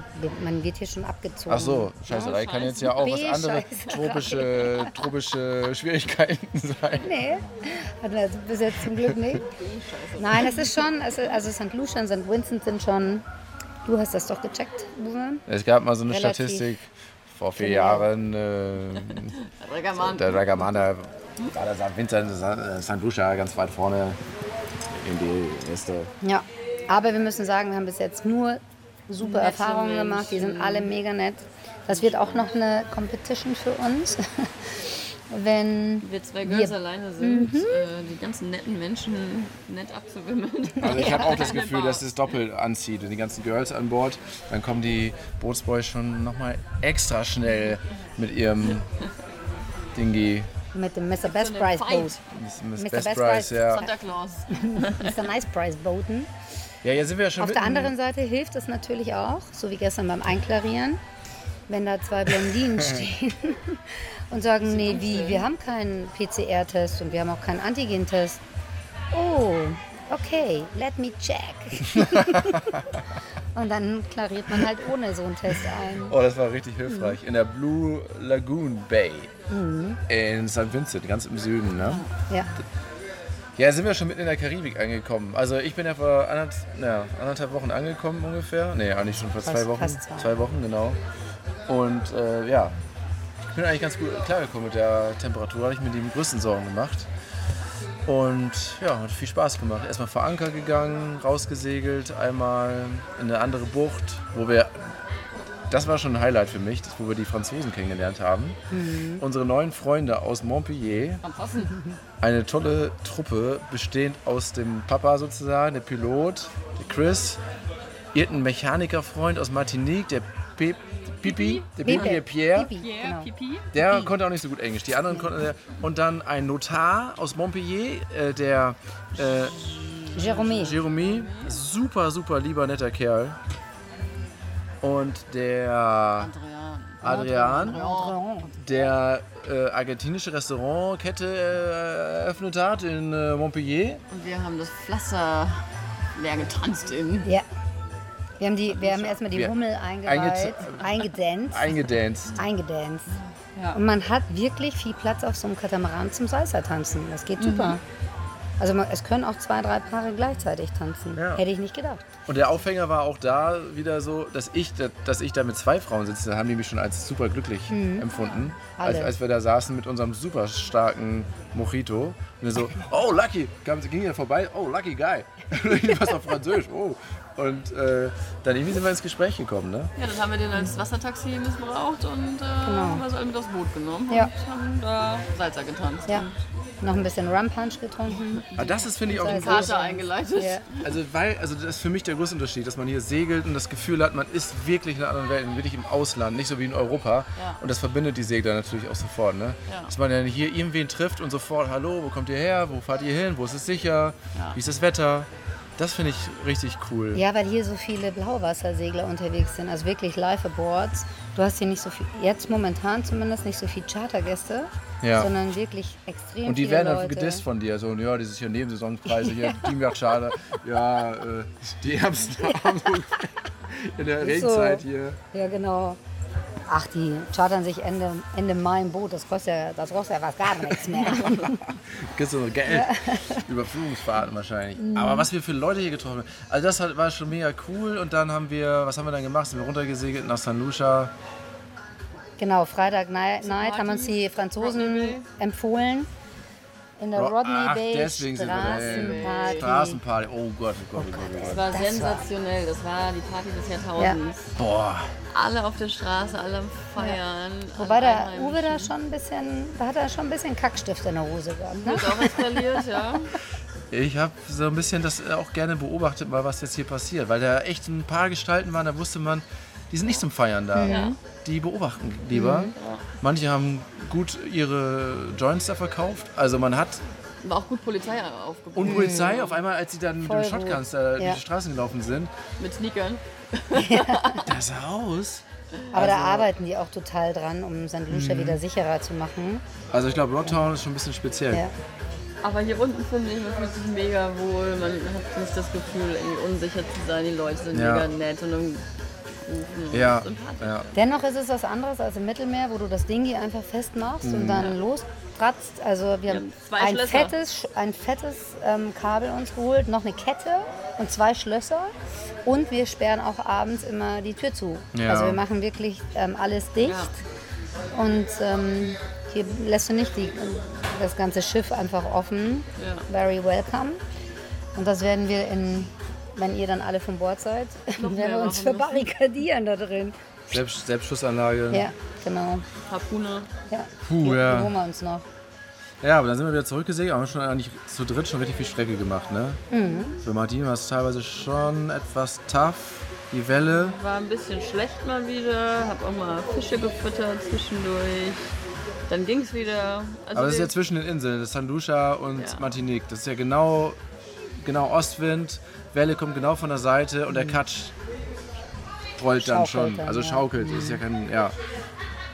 man wird hier schon abgezogen. Ach so, Scheißerei kann jetzt ja auch was anderes tropische, tropische Schwierigkeiten sein. Nee, hatten wir bis jetzt zum Glück nicht. Nein, es ist schon, ist, also St. Lucia und St. Vincent sind schon, du hast das doch gecheckt, Uwe? Es gab mal so eine Relativ. Statistik vor vier Genau. Jahren. Äh, Reggaeman. der Dragamana war der St. Vincent, St. Lucia ganz weit vorne in die erste. Ja, aber wir müssen sagen, wir haben bis jetzt nur super Nette Erfahrungen gemacht. Die sind alle mega nett. Das wird auch noch eine Competition für uns. Wenn wir zwei Girls Wir- alleine sind, Mhm. äh, die ganzen netten Menschen nett abzuwimmeln. Also ich habe auch das Gefühl, dass es doppelt anzieht und die ganzen Girls an Bord. Dann kommen die Bootsboys schon nochmal extra schnell mit ihrem Dingi. mit dem Mr. Best So Price. Boat, Mr. Best, Best Price, Price. ja. Santa Claus. Mr. Nice Price Booten. Ja, jetzt sind wir ja schon Auf der anderen Seite hilft es natürlich auch, so wie gestern beim Einklarieren, wenn da zwei Blondinen stehen und sagen, nee, wie, wir haben keinen PCR-Test und wir haben auch keinen Antigen-Test. Oh, okay, let me check. und dann klariert man halt ohne so einen Test ein. Oh, das war richtig hilfreich. In der Blue Lagoon Bay Mhm. in St. Vincent, ganz im Süden. Ne? Ja, Ja, sind wir schon mitten in der Karibik angekommen. Also ich bin ja vor anderth, ja, anderthalb Wochen angekommen ungefähr. Nee, eigentlich schon vor Fast- zwei Wochen. fast zwei. Wochen, genau. Und äh, ja, ich bin eigentlich ganz gut klargekommen mit der Temperatur. Hatte ich mir die größten Sorgen gemacht. Und ja, hat viel Spaß gemacht. Erstmal vor Anker gegangen, rausgesegelt, einmal in eine andere Bucht, wo wir das war schon ein Highlight für mich, das, wo wir die Franzosen kennengelernt haben. Mhm. Unsere neuen Freunde aus Montpellier, Anfassen. eine tolle Truppe, bestehend aus dem Papa sozusagen, der Pilot, der Chris, irgendein Mechanikerfreund aus Martinique, der Pe Pipi, der Pipi, der Pierre. Pipi, genau. Pipi. Der konnte auch nicht so gut Englisch. Die anderen konnten. Und dann ein Notar aus Montpellier, äh, der äh, Jerome. Jeremy, super, super lieber, netter Kerl. Und der Adrian. Adrian, der äh, argentinische Restaurantkette äh, eröffnet hat in äh, Montpellier. Und wir haben das Pflaster leer getanzt in. Ja. Wir haben, die, wir haben erstmal die Wir- Hummel eingeweiht, eingedanced. Eingedanced. eingedanced. Ja. Und man hat wirklich viel Platz auf so einem Katamaran zum Salsa tanzen. Das geht super. Mhm. Also man, es können auch zwei, drei Paare gleichzeitig tanzen. Ja. Hätte ich nicht gedacht. Und der Aufhänger war auch da wieder so, dass ich, dass ich da mit zwei Frauen sitze. Da haben die mich schon als super glücklich empfunden. Als, als wir da saßen mit unserem super starken Mojito. Und wir so, oh, Lucky, kam, ging hier vorbei, oh, Lucky Guy. Was auf Französisch, oh. Und äh, dann irgendwie sind wir ins Gespräch gekommen, ne? Ja, dann haben wir den als Wassertaxi missbraucht und äh, haben wir alle mit aufs Boot genommen Ja. und haben da Salsa getanzt. Ja. Noch ein bisschen Rum Punch getrunken. Aber das ist, finde ich, auch ein Kater eingeleitet. Ja. also, weil, also das ist für mich der größte Unterschied, dass man hier segelt und das Gefühl hat, man ist wirklich in einer anderen Welt, wirklich im Ausland, nicht so wie in Europa. Ja. Und das verbindet die Segler natürlich auch sofort, ne? Ja. Dass man dann hier irgendwen trifft und sofort, hallo, wo kommt ihr her, wo fahrt ihr hin, wo ist es sicher, Ja. wie ist das Wetter? Das finde ich richtig cool. Ja, weil hier so viele Blauwassersegler unterwegs sind, also wirklich Live-Aboards. Du hast hier nicht so viel, jetzt momentan zumindest nicht so viel Chartergäste, Ja. sondern wirklich extrem Und die viele werden dann Leute. gedisst von dir. So, ja, das ist hier Nebensaisonpreise, hier Teamyacht-Schade. Ja, äh, die ärmsten in der Ist so. Regenzeit hier. Ja, genau. Ach, die chartern sich Ende, Ende Mai ein Boot, das kostet ja, das kostet ja fast gar nichts mehr. Kriegst du noch Geld. Überführungsfahrten wahrscheinlich. Aber was wir für Leute hier getroffen haben. Also das hat, war schon mega cool. Und dann haben wir, was haben wir dann gemacht? Sind wir runtergesegelt nach San Lucia. genau, Freitag Night, Night haben uns die Franzosen empfohlen. In der Ro- Rodney Ach, Bay deswegen sind wir dahin. Straßenparty. Straßenparty. Oh Gott, oh Gott, oh Gott. Oh Das Gott. war Das war- sensationell. Das war die Party des Jahrtausends. Boah. Alle auf der Straße, alle am Feiern. Wobei alle der. Uwe da schon ein bisschen, da hat er schon ein bisschen Kackstift in der Hose gehabt. Ne? Ist auch eskaliert, ja. Ich habe so ein bisschen das auch gerne beobachtet, mal was jetzt hier passiert. Weil da echt ein paar Gestalten waren, da wusste man, die sind nicht zum Feiern da. Ja. Die beobachten lieber. Manche haben gut ihre Joints da verkauft. Also man hat War auch gut Polizei aufgebaut. Und Polizei, auf einmal, als sie dann mit Voll den Shotguns da Ja. durch die Straßen gelaufen sind, Mit Sneakern. das sah aus. Aber da Also- arbeiten die auch total dran, um St. Lucia Mhm. wieder sicherer zu machen. Also ich glaube, Rocktown ist schon ein bisschen speziell. Ja. Aber hier unten finde ich, man fühlt sich mega wohl. Man hat nicht das Gefühl, irgendwie unsicher zu sein. Die Leute sind Ja. mega nett und rufen und Ja, ja. Dennoch ist es was anderes als im Mittelmeer, wo du das Dingi einfach festmachst und dann lostratzt. Also wir haben ein Schlösser. fettes, ein fettes ähm, Kabel uns geholt, noch eine Kette und zwei Schlösser. Und wir sperren auch abends immer die Tür zu. Ja. Also wir machen wirklich ähm, alles dicht. Und ähm, hier lässt du nicht die, das ganze Schiff einfach offen. Ja. Very welcome. Und das werden wir in, wenn ihr dann alle von Bord seid, werden wir uns verbarrikadieren da drin. Selbst, Selbstschussanlage. Ja, genau. Harpune. Ja. Puh, ja. holen wir uns noch. Ja, aber dann sind wir wieder zurückgesegelt, haben schon eigentlich zu dritt schon richtig viel Strecke gemacht, ne? Mhm. Für Martin war es teilweise schon etwas tough. Die Welle. War ein bisschen schlecht mal wieder. Hab auch mal Fische gefüttert zwischendurch. Dann ging es wieder. Also Aber das ist ja zwischen den Inseln, das ist San Lucia und Ja. Martinique. Das ist ja genau, genau Ostwind, Welle kommt genau von der Seite und der Katsch rollt dann Mhm. Schaukelt schon. dann, Also ja. Mhm. schaukelt. Das ist ja kein, ja.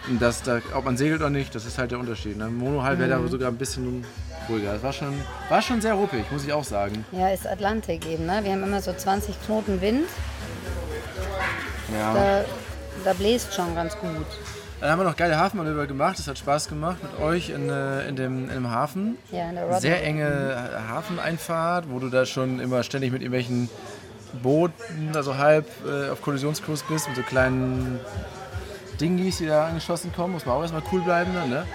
Und das, da, ob man segelt oder nicht, das ist halt der Unterschied. Ne? Monohull wäre Mhm. da sogar ein bisschen ruhiger. Das war schon, war schon sehr ruppig, muss ich auch sagen. Ja, ist Atlantik eben. Ne? Wir haben immer so 20 Knoten Wind. Ja. Da, da bläst schon ganz gut. Dann haben wir noch geile Hafenmanöver gemacht. Das hat Spaß gemacht mit euch in, äh, in, dem, in dem Hafen. Ja, in der. Sehr enge Hafeneinfahrt, wo du da schon immer ständig mit irgendwelchen Booten, also halb äh, auf Kollisionskurs bist, mit so kleinen Dingis, die da angeschossen kommen. Muss man auch erstmal cool bleiben dann, ne?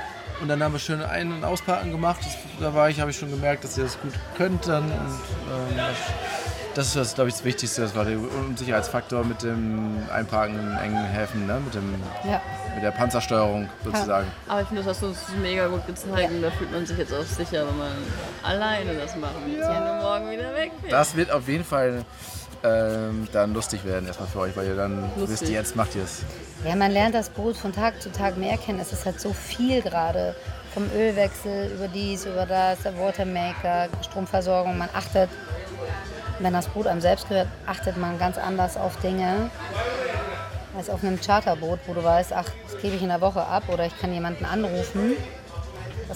Und dann haben wir schön Ein- und Ausparken gemacht. Das, da war ich, habe ich schon gemerkt, dass ihr das gut könnt dann. Und, ähm, das, ist, das, glaube ich, das Wichtigste. Das war der Unsicherheitsfaktor mit dem Einparken in engen Häfen, ne? mit, dem, Ja. mit der Panzersteuerung sozusagen. Aber ich finde, das hast du uns mega gut gezeigt. Und da fühlt man sich jetzt auch sicher, wenn man alleine das machen will. Du morgen wieder weg bist. Das wird auf jeden Fall ähm, dann lustig werden erstmal für euch, weil ihr dann Lustig. wisst, jetzt macht ihr es. ja, man lernt das Boot von Tag zu Tag mehr kennen. Es ist halt so viel gerade. Vom Ölwechsel über dies, über das, der Watermaker, Stromversorgung. Man achtet wenn das Boot einem selbst gehört, achtet man ganz anders auf Dinge als auf einem Charterboot, wo du weißt, ach, das gebe ich in der Woche ab oder ich kann jemanden anrufen.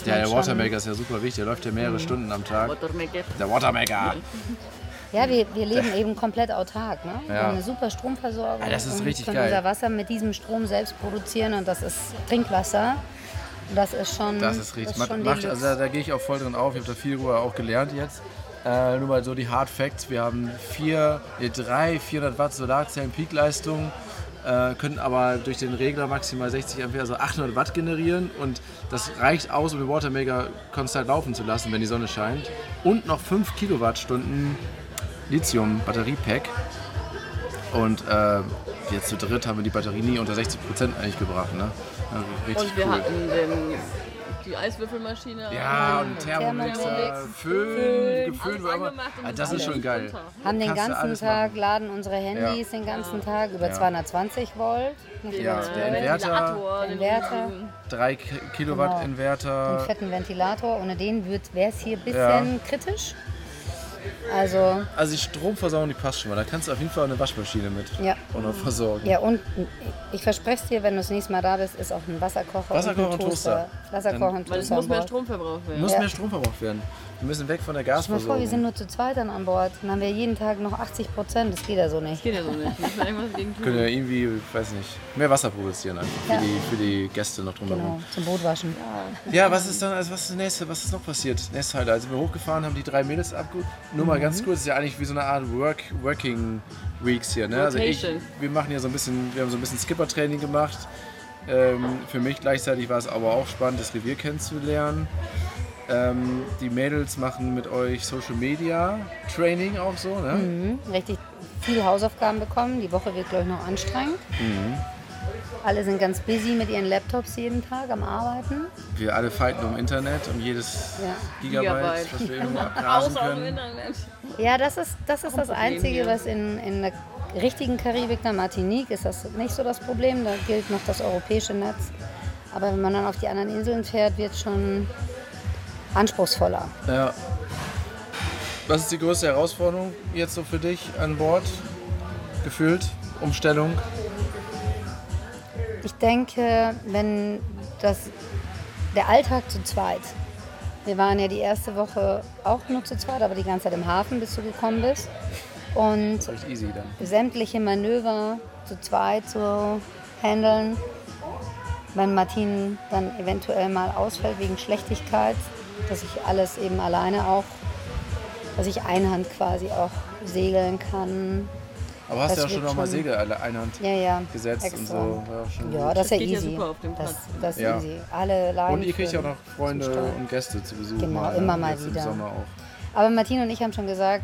Ja, der Watermaker ist ja super wichtig. Der läuft ja mehrere Stunden am Tag. Watermaker. Der Watermaker. Ja, wir, wir leben eben komplett autark. Ne? Wir Ja. haben eine super Stromversorgung. Ja, das ist und richtig können geil. unser Wasser mit diesem Strom selbst produzieren und das ist Trinkwasser. Und Das ist schon. Das ist richtig. Das schon Macht, also da, da gehe ich auch voll drin auf. Ich habe da viel Ruhe auch gelernt jetzt. Äh, nur mal so die Hard Facts. Wir haben vier, nee, drei 400 Watt Solarzellen Peakleistung, äh, können aber durch den Regler maximal 60 Ampere, also 800 Watt generieren. Und das reicht aus, um den Watermaker konstant laufen zu lassen, wenn die Sonne scheint. Und noch 5 Kilowattstunden Lithium-Batteriepack. Und äh, jetzt zu dritt haben wir die Batterie nie unter 60 Prozent eigentlich gebracht. Ne? Also richtig Und wir cool. hatten den, die Eiswürfelmaschine. Ja, und Thermomix, Thermomix. Föhn, geföhnt, wo Alles immer. Ah, Das ist schon geil. runter. haben den ganzen Tag, machen. laden unsere Handys den ganzen Tag über 220 Volt. Nicht Ja, über der 12. Inverter. Inverter. riesigen. 3 K- Kilowatt Genau. einen Inverter. fetten Ventilator. Ohne den wäre es hier ein bisschen Ja. kritisch. Also, Also die Stromversorgung, die passt schon mal. Da kannst du auf jeden Fall eine Waschmaschine mit ja. auch noch versorgen. Ja, und ich verspreche es dir, wenn du das nächste Mal da bist, ist auch ein Wasserkocher, Wasserkocher und und ein Toaster. Toaster. Wasserkocher und Weil es Toaster muss mehr. Strom verbraucht werden. Muss Ja. mehr Strom verbraucht werden. Wir müssen weg von der Stell dir mal vor, Gasversorgung. wir sind nur zu zweit dann an Bord. Dann haben wir jeden Tag noch 80 Prozent. Das geht ja so nicht. Geht ja so nicht. Man irgendwas gegen Wir können tun. ja irgendwie, ich weiß nicht, mehr Wasser produzieren einfach für, Ja. die, für die Gäste noch drumherum. Genau, zum Boot waschen. Ja, was ist dann, also was ist das nächste, was ist noch passiert? Nächste Highlight. Also wir hochgefahren, haben die drei Mädels abgeholt. Nur mal Mhm. ganz kurz, ist ja eigentlich wie so eine Art Work, Working Weeks hier. Ne? Also ich, wir machen hier so ein bisschen, wir haben so ein bisschen Skipper-Training gemacht. Ähm, für mich gleichzeitig war es aber auch spannend, das Revier kennenzulernen. Ähm, die Mädels machen mit euch Social Media Training auch so, ne? Mhm. Richtig viele Hausaufgaben bekommen. Die Woche wird, glaube ich, noch anstrengend. Mhm. Alle sind ganz busy mit ihren Laptops jeden Tag am Arbeiten. Wir alle fighten um Internet, um jedes Ja. Gigabyte, Gigabyte. was wir irgendwo abgrasen auf dem können. Internet. Ja, das ist das, ist das Einzige, was in, in der richtigen Karibik, der Martinique, ist das nicht so das Problem. Da gilt noch das europäische Netz. Aber wenn man dann auf die anderen Inseln fährt, wird es schon anspruchsvoller. Ja. Was ist die größte Herausforderung jetzt so für dich an Bord? Gefühlt? Umstellung? Ich denke, wenn das, der Alltag zu zweit, wir waren ja die erste Woche auch nur zu zweit, aber die ganze Zeit im Hafen, bis du gekommen bist. Und Recht easy dann. sämtliche Manöver zu zweit zu handeln. Wenn Martin dann eventuell mal ausfällt wegen Schlechtigkeit, dass ich alles eben alleine auch, dass ich Einhand quasi auch segeln kann. Aber hast Das du ja schon wird noch mal schon- Segel alle Einhand Ja, ja. gesetzt und extra. so. Auch schon Ja, gut. das ist ja ja easy. super auf dem das, Platz. das ist Ja. easy. Alle Leinen. Und ihr kriegt ja auch noch Freunde und Gäste zu Besuch. Genau, mal, immer ne? mal wieder. Im Sommer auch. Aber Martin und ich haben schon gesagt,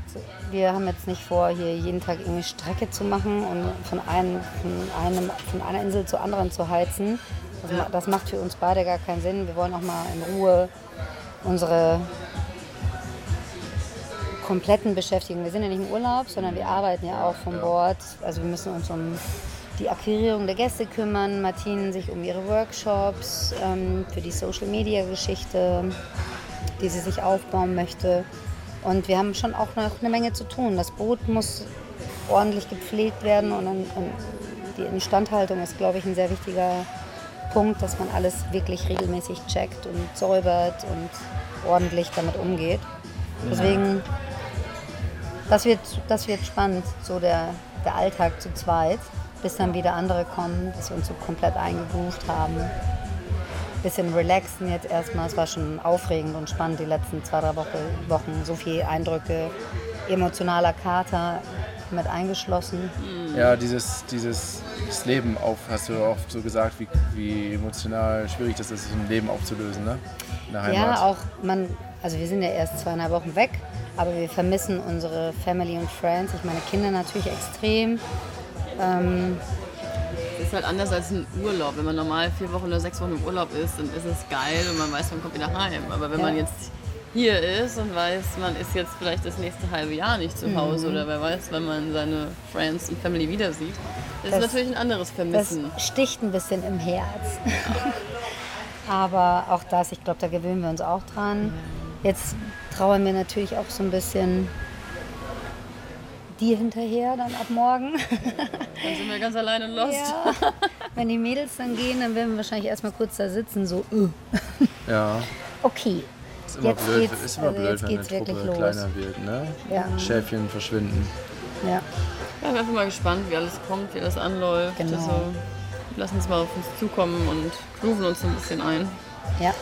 wir haben jetzt nicht vor, hier jeden Tag irgendwie Strecke zu machen und von, einem, von, einem, von einer Insel zur anderen zu heizen. Das, das macht für uns beide gar keinen Sinn. Wir wollen auch mal in Ruhe unsere kompletten Beschäftigung. Wir sind ja nicht im Urlaub, sondern wir arbeiten ja auch von Bord. Also wir müssen uns um die Akquirierung der Gäste kümmern, Martin sich um ihre Workshops, ähm, für die Social-Media-Geschichte, die sie sich aufbauen möchte. Und wir haben schon auch noch eine Menge zu tun. Das Boot muss ordentlich gepflegt werden und, und die Instandhaltung ist, glaube ich, ein sehr wichtiger Punkt, dass man alles wirklich regelmäßig checkt und säubert und ordentlich damit umgeht. Deswegen, das wird, das wird spannend, so der, der Alltag zu zweit, bis dann wieder andere kommen, dass wir uns so komplett eingegroovt haben. Bisschen relaxen jetzt erstmal. Es war schon aufregend und spannend die letzten zwei, drei Woche, Wochen. So viele Eindrücke, emotionaler Kater mit eingeschlossen. Ja, dieses, dieses das Leben auf, hast du auch so gesagt, wie, wie emotional schwierig das ist, ein Leben aufzulösen, ne? In der Heimat. Ja, auch man, also wir sind ja erst zweieinhalb Wochen weg, aber wir vermissen unsere Family und Friends. Ich meine Kinder natürlich extrem. Ähm, Das ist halt anders als ein Urlaub. Wenn man normal vier Wochen oder sechs Wochen im Urlaub ist, dann ist es geil und man weiß, man kommt wieder heim. Aber wenn Ja. man jetzt hier ist und weiß, man ist jetzt vielleicht das nächste halbe Jahr nicht zu Hause Mhm. oder wer weiß, wenn man seine Friends und Family wieder sieht, das, Das- ist natürlich ein anderes das Vermissen. sticht ein bisschen im Herz. aber auch das, ich glaube, da gewöhnen wir uns auch dran. Jetzt trauern wir natürlich auch so ein bisschen dir hinterher dann ab morgen. Dann sind wir ganz alleine lost. ja. Wenn die Mädels dann gehen, dann werden wir wahrscheinlich erstmal kurz da sitzen, so, äh. Ja, okay. Ist immer Jetzt blöd, geht's- ist immer also blöd jetzt wenn geht's eine Truppe wirklich los. kleiner wird, ne? Ja. Schäfchen verschwinden. Ja. Ja, ich bin einfach mal gespannt, wie alles kommt, wie das anläuft. Genau. Also, lassen uns mal auf uns zukommen und grooven uns ein bisschen ein. ja.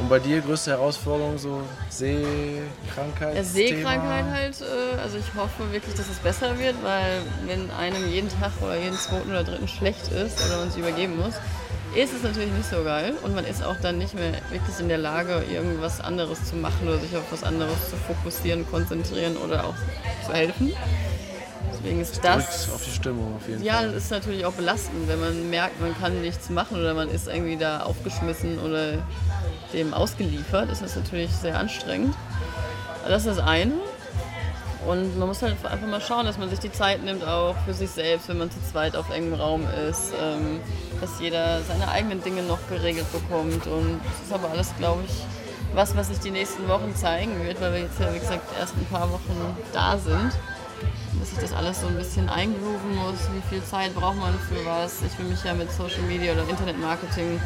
Und bei dir größte Herausforderung so Sehkrankheit? Ja, Seekrankheit halt, äh, also ich hoffe wirklich, dass es besser wird, weil wenn einem jeden Tag oder jeden zweiten oder dritten schlecht ist oder man sich übergeben muss, ist es natürlich nicht so geil und man ist auch dann nicht mehr wirklich in der Lage, irgendwas anderes zu machen oder sich auf was anderes zu fokussieren, konzentrieren oder auch zu helfen. Deswegen ist Drückt das auf die Stimmung auf jeden ja, Fall. das ist natürlich auch belastend, wenn man merkt, man kann nichts machen oder man ist irgendwie da aufgeschmissen oder dem ausgeliefert. Ist das natürlich sehr anstrengend. Das ist das eine. Und man muss halt einfach mal schauen, dass man sich die Zeit nimmt, auch für sich selbst, wenn man zu zweit auf engem Raum ist. Ähm, dass jeder seine eigenen Dinge noch geregelt bekommt. Und das ist aber alles, glaube ich, was, was sich die nächsten Wochen zeigen wird, weil wir jetzt ja, wie gesagt, erst ein paar Wochen da sind dass ich das alles so ein bisschen eingrooven muss. Wie viel Zeit braucht man für was? Ich will mich ja mit Social Media oder Internetmarketing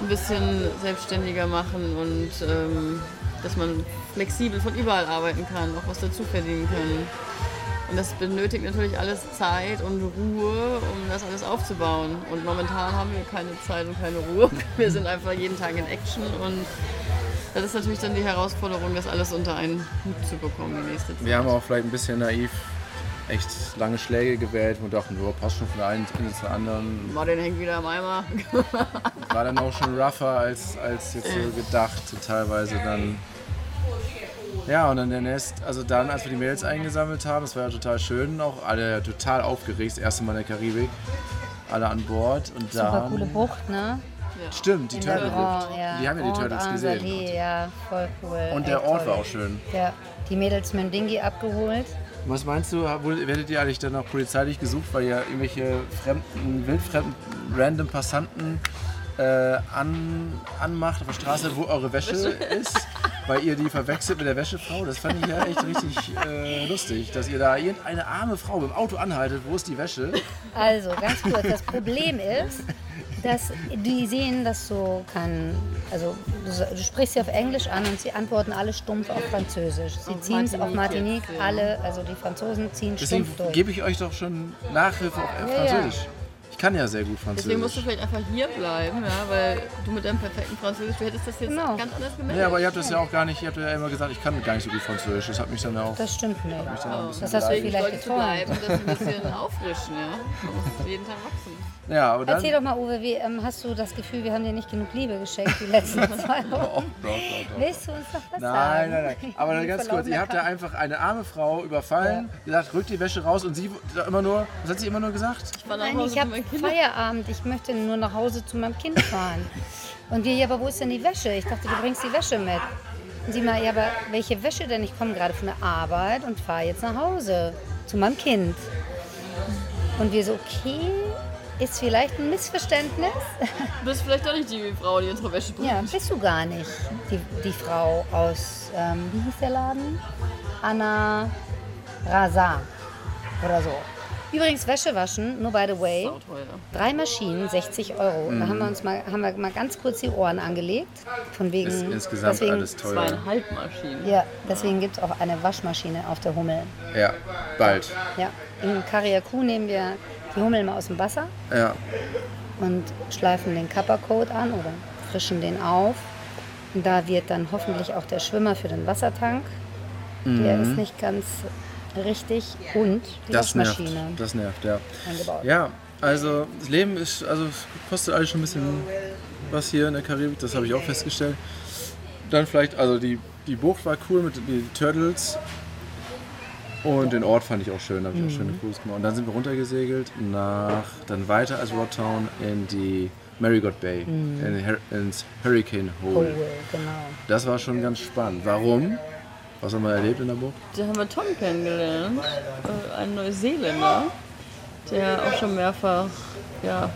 ein bisschen selbstständiger machen und ähm, dass man flexibel von überall arbeiten kann, auch was dazu verdienen kann. Und das benötigt natürlich alles Zeit und Ruhe, um das alles aufzubauen. Und momentan haben wir keine Zeit und keine Ruhe. Wir sind einfach jeden Tag in Action und das ist natürlich dann die Herausforderung, das alles unter einen Hut zu bekommen die nächste Zeit. Wir haben auch vielleicht ein bisschen naiv echt lange Schläge gewählt und dachten, oh, passt schon von der einen Insel zur anderen. Martin hängt wieder am Eimer. War dann auch schon rougher als, als jetzt so gedacht, so teilweise dann. Ja, und dann der Nest, also dann, als wir die Mails eingesammelt haben, das war ja total schön, auch alle total aufgeregt, das erste Mal in der Karibik, alle an Bord und Super dann... coole Bucht, ne? Stimmt, die Turtle Bucht. ja. Die haben ja die Turtles gesehen. Anzali, Ja, voll cool. Und der Ort toll. war auch schön. Ja, die Mädels mit dem Dingi abgeholt. Was meinst du, werdet ihr eigentlich dann noch polizeilich gesucht, weil ihr irgendwelche fremden, wildfremden, random Passanten äh, an, anmacht auf der Straße, wo eure Wäsche ist? Weil ihr die verwechselt mit der Wäschefrau? Das fand ich ja echt richtig äh, lustig, dass ihr da irgendeine arme Frau im Auto anhaltet, wo ist die Wäsche? Also, ganz kurz, das Problem ist, dass die sehen, dass du kein, also du, du sprichst sie auf Englisch an und sie antworten alle stumpf auf Französisch. Sie ziehen es auf Martinique ja. alle, also die Franzosen ziehen Deswegen stumpf durch. gebe ich euch doch schon Nachhilfe auf Ja, ja. Französisch. Ich kann ja sehr gut Deswegen musst du Französisch. vielleicht einfach hier bleiben, ja, weil du mit deinem perfekten Französisch, du hättest das jetzt Genau. ganz anders gemerkt. Ja, aber ihr habt das ja auch gar nicht, ihr habt ja immer gesagt, ich kann gar nicht so gut Französisch. Das hat mich dann ja auch... Das stimmt nicht. dann auch ein bisschen Das hast du vielleicht und das ein bisschen auffrischen, ja. Du musst jeden Tag wachsen. Ja, aber dann... Erzähl doch mal, Uwe, wie, ähm, hast du das Gefühl, wir haben dir nicht genug Liebe geschenkt die letzten zwei Oh, Wochen? doch, doch, doch. Willst du uns doch was sagen? Nein, nein, nein. Aber Die ganz kurz, ihr habt ja einfach eine arme Frau überfallen, gesagt, rückt die Wäsche raus und sie da immer nur, was hat sie immer nur gesagt? Ich war nach Nein, Hause ich habe. Feierabend. Ich möchte nur nach Hause zu meinem Kind fahren. Und wir, ja, aber wo ist denn die Wäsche? Ich dachte, du bringst die Wäsche mit. Und sie mal, ja, aber welche Wäsche denn? Ich komme gerade von der Arbeit und fahre jetzt nach Hause zu meinem Kind. Und wir so, okay, ist vielleicht ein Missverständnis. Du bist vielleicht doch nicht die Frau, die unsere Wäsche bringt. Ja, bist du gar nicht. Die, die Frau aus, ähm, wie hieß der Laden? Anna Razar oder so. Übrigens, Wäsche waschen, nur by the way. Drei Maschinen, 60 Euro. Da haben wir uns mal, haben wir mal ganz kurz die Ohren angelegt. Von wegen. Ist insgesamt deswegen, alles teuer. Zweieinhalb Maschinen. Ja, deswegen gibt es auch eine Waschmaschine auf der Hummel. Ja, bald. Ja, in Kariakou nehmen wir die Hummel mal aus dem Wasser Ja. und schleifen den Kappercoat an oder frischen den auf. Und da wird dann hoffentlich auch der Schwimmer für den Wassertank. Der ist nicht ganz richtig. Und die Mhm. Das nervt. Das nervt, ja. eingebaut. Ja, also das Leben ist, also kostet alles schon ein bisschen was hier in der Karibik, das habe ich auch festgestellt. Dann vielleicht, also die, die Bucht war cool mit den Turtles. Und den Ort fand ich auch schön, da habe ich auch schöne Fotos gemacht. Und dann sind wir runtergesegelt nach, dann weiter als Rodtown in die Marigot Bay, in, Hur- ins Hurricane Hole. Cool, genau. Das war schon ganz spannend. Warum? Was haben wir erlebt in der Bucht? Da haben wir Tom kennengelernt, äh, einen Neuseeländer, der auch schon mehrfach ja,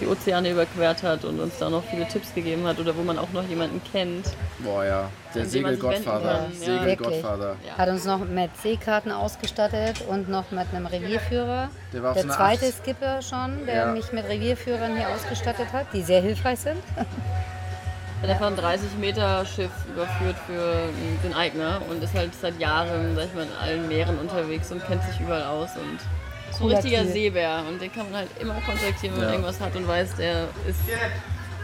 die Ozeane überquert hat und uns da noch viele Tipps gegeben hat oder wo man auch noch jemanden kennt. Boah, ja. Der Segelgottvater. Segelgottvater. Ja. Hat uns noch mit Seekarten ausgestattet und noch mit einem Revierführer. Der war auf der zweite Acht. Skipper schon, der Ja. mich mit Revierführern hier ausgestattet hat, die sehr hilfreich sind. Hat einfach ein 30 Meter Schiff überführt für den Eigner und ist halt seit Jahren, sag ich mal, in allen Meeren unterwegs und kennt sich überall aus und ist ein richtiger. Seebär und den kann man halt immer kontaktieren, wenn man Ja. irgendwas hat und weiß, der ist,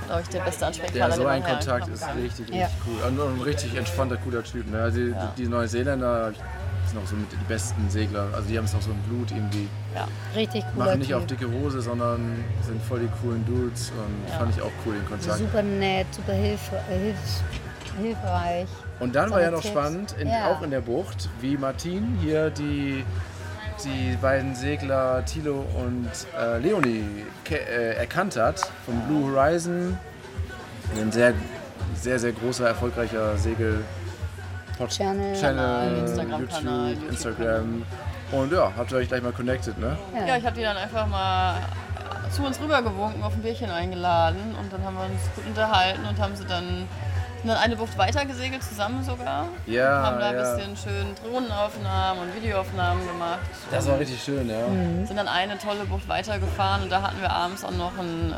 glaube ich, der beste Ansprechpartner. Ja, so ein Kontakt ist richtig, richtig Ja. cool. Und ein richtig entspannter, cooler Typ. Ne? Also die, Ja. die Neuseeländer sind auch so mit die besten Segler. Also die haben es auch so im Blut irgendwie. Ja. Richtig cooler Machen nicht typ. auf dicke Hose, sondern sind voll die coolen Dudes. Und Ja. fand ich auch cool, den Kontakt. Super nett, super hilf hilfs hilfreich. Und dann war ja noch Tipps. spannend, in, Ja. auch in der Bucht, wie Martin hier die, die beiden Segler Thilo und äh, Leonie äh, erkannt hat vom Blue Horizon. Ein sehr, sehr, sehr großer, erfolgreicher Segel Pod- Channel. Channel Instagram-Kanal, YouTube, YouTube-Kanal. Instagram. Und ja, habt ihr euch gleich mal connected, ne? Ja, ich habe die dann einfach mal zu uns rübergewunken, auf ein Bierchen eingeladen und dann haben wir uns gut unterhalten und haben sie dann, dann eine Bucht weiter gesegelt, zusammen sogar. Ja, haben da ein ja. bisschen schön Drohnenaufnahmen und Videoaufnahmen gemacht. Das war richtig schön, ja. sind dann eine tolle Bucht weitergefahren und da hatten wir abends auch noch ein, äh,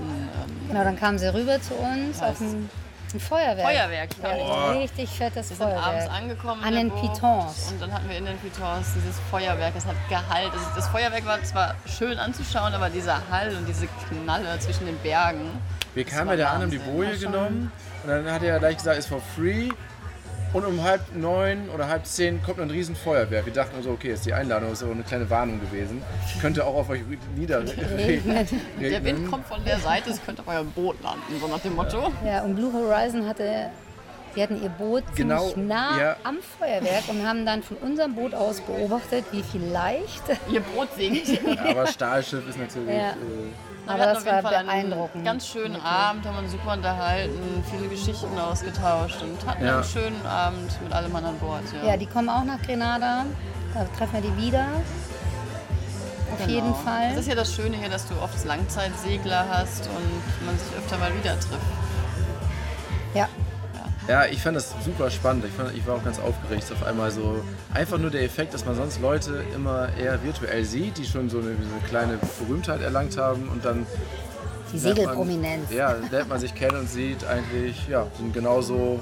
ein Genau, dann kamen sie rüber zu uns Heißt- auf ein, ein Feuerwerk. Feuerwerk. Ja. Ein richtig fettes Wir sind abends Feuerwerk. angekommen An den Pitons. und dann hatten wir in den Pitons dieses Feuerwerk, das hat Gehalt. Also das Feuerwerk war zwar schön anzuschauen, aber dieser Hall und diese Knalle zwischen den Bergen. Wir kamen da an, haben die. Boje genommen und dann hat er ja gleich gesagt, ist for free. Und um halb neun oder halb zehn kommt ein riesen Feuerwerk. Wir dachten so, okay, ist die Einladung, ist aber eine kleine Warnung gewesen. Könnte auch auf euch niederregnen. Der Wind kommt von der Seite, es könnte auf eurem Boot landen, so nach dem Motto. Ja, und Blue Horizon hatte, die hatten ihr Boot Genau, ziemlich nah ja. am Feuerwerk und haben dann von unserem Boot aus beobachtet, wie vielleicht. Ihr Boot sinkt. Aber Stahlschiff ist natürlich. Ja. Äh, Aber wir hatten das auf jeden war Fall einen beeindruckend. Ganz schönen Abend, haben uns super unterhalten, viele Geschichten ausgetauscht und hatten Ja. einen schönen Abend mit allem Mann an Bord. Ja, Ja, die kommen auch nach Grenada. Da treffen wir die wieder. Auf Genau. jeden Das Fall. ist ja das Schöne hier, dass du oft Langzeitsegler hast und man sich öfter mal wieder trifft. Ja, ja, ich fand das super spannend. Ich, fand, ich war auch ganz aufgeregt. Auf einmal so einfach nur der Effekt, dass man sonst Leute immer eher virtuell sieht, die schon so eine, so eine kleine Berühmtheit erlangt haben und dann die lernt man- Segelprominenz. Ja, lernt man sich kennen und sieht eigentlich, ja, sind genauso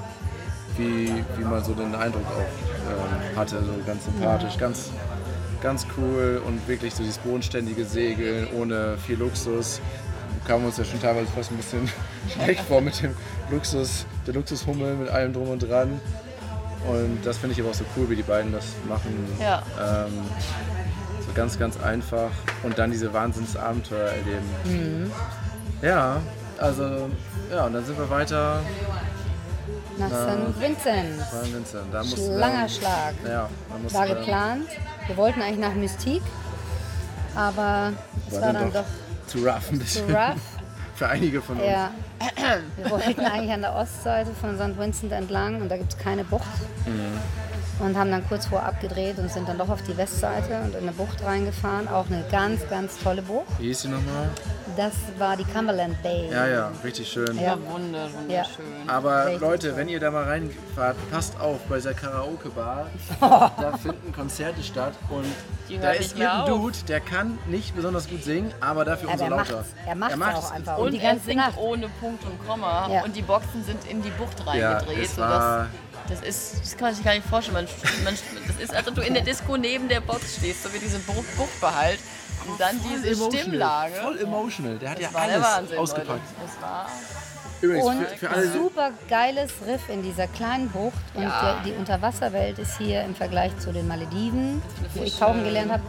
wie, wie man so den Eindruck auch ähm, hatte. So ganz sympathisch, ganz, ganz cool und wirklich so dieses bodenständige Segeln ohne viel Luxus. Kamen uns ja schon teilweise fast ein bisschen schlecht vor mit dem Luxus, der Luxushummel mit allem drum und dran. Und das finde ich aber auch so cool, wie die beiden das machen. Ja. Ähm, so ganz, ganz einfach. Und dann diese Wahnsinnsabenteuer erleben. Ja, also, ja, und dann sind wir weiter Nach St. Vincent. bei Vincent. Da mussten Langer Schlag. Ja, da War geplant. Wir wollten eigentlich nach Mystique, aber es war dann doch zu rough ein zu bisschen. rough. Für einige von uns. Ja. Wir wollten eigentlich an der Ostseite von St. Vincent entlang und da gibt es keine Bucht. Und haben dann kurz vor abgedreht und sind dann doch auf die Westseite und in eine Bucht reingefahren. Auch eine ganz, ganz tolle Bucht. Wie hieß die nochmal? Das war die Cumberland Bay. Ja, ja, richtig schön. Ja. Ja, wunder, wunderschön. Aber Richtig Leute, toll. wenn ihr da mal reinfahrt, passt auf, bei dieser Karaoke-Bar, da finden Konzerte statt und Die da ist auf. Dude, der kann nicht besonders gut singen, aber dafür Aber umso er lauter. macht's. Er macht's auch einfach. Und die er ganze singt Nacht. ohne Punkt und Komma Ja. und die Boxen sind in die Bucht Ja, reingedreht. es und war- das, ist, das kann man sich gar nicht vorstellen. Man, man, das ist, als ob du in der Disco neben der Box stehst, so wie diese Bucht, Buchtbehalt. Und dann diese Emotional, Stimmlage. Voll emotional. Der hat Das ja alles Wahnsinn, ausgepackt. Leute. Das war Übrigens, Und für, für alle, super geiles Riff in dieser kleinen Bucht. Und Ja. der, die Unterwasserwelt ist hier im Vergleich zu den Malediven, wo ich tauchen gelernt habe,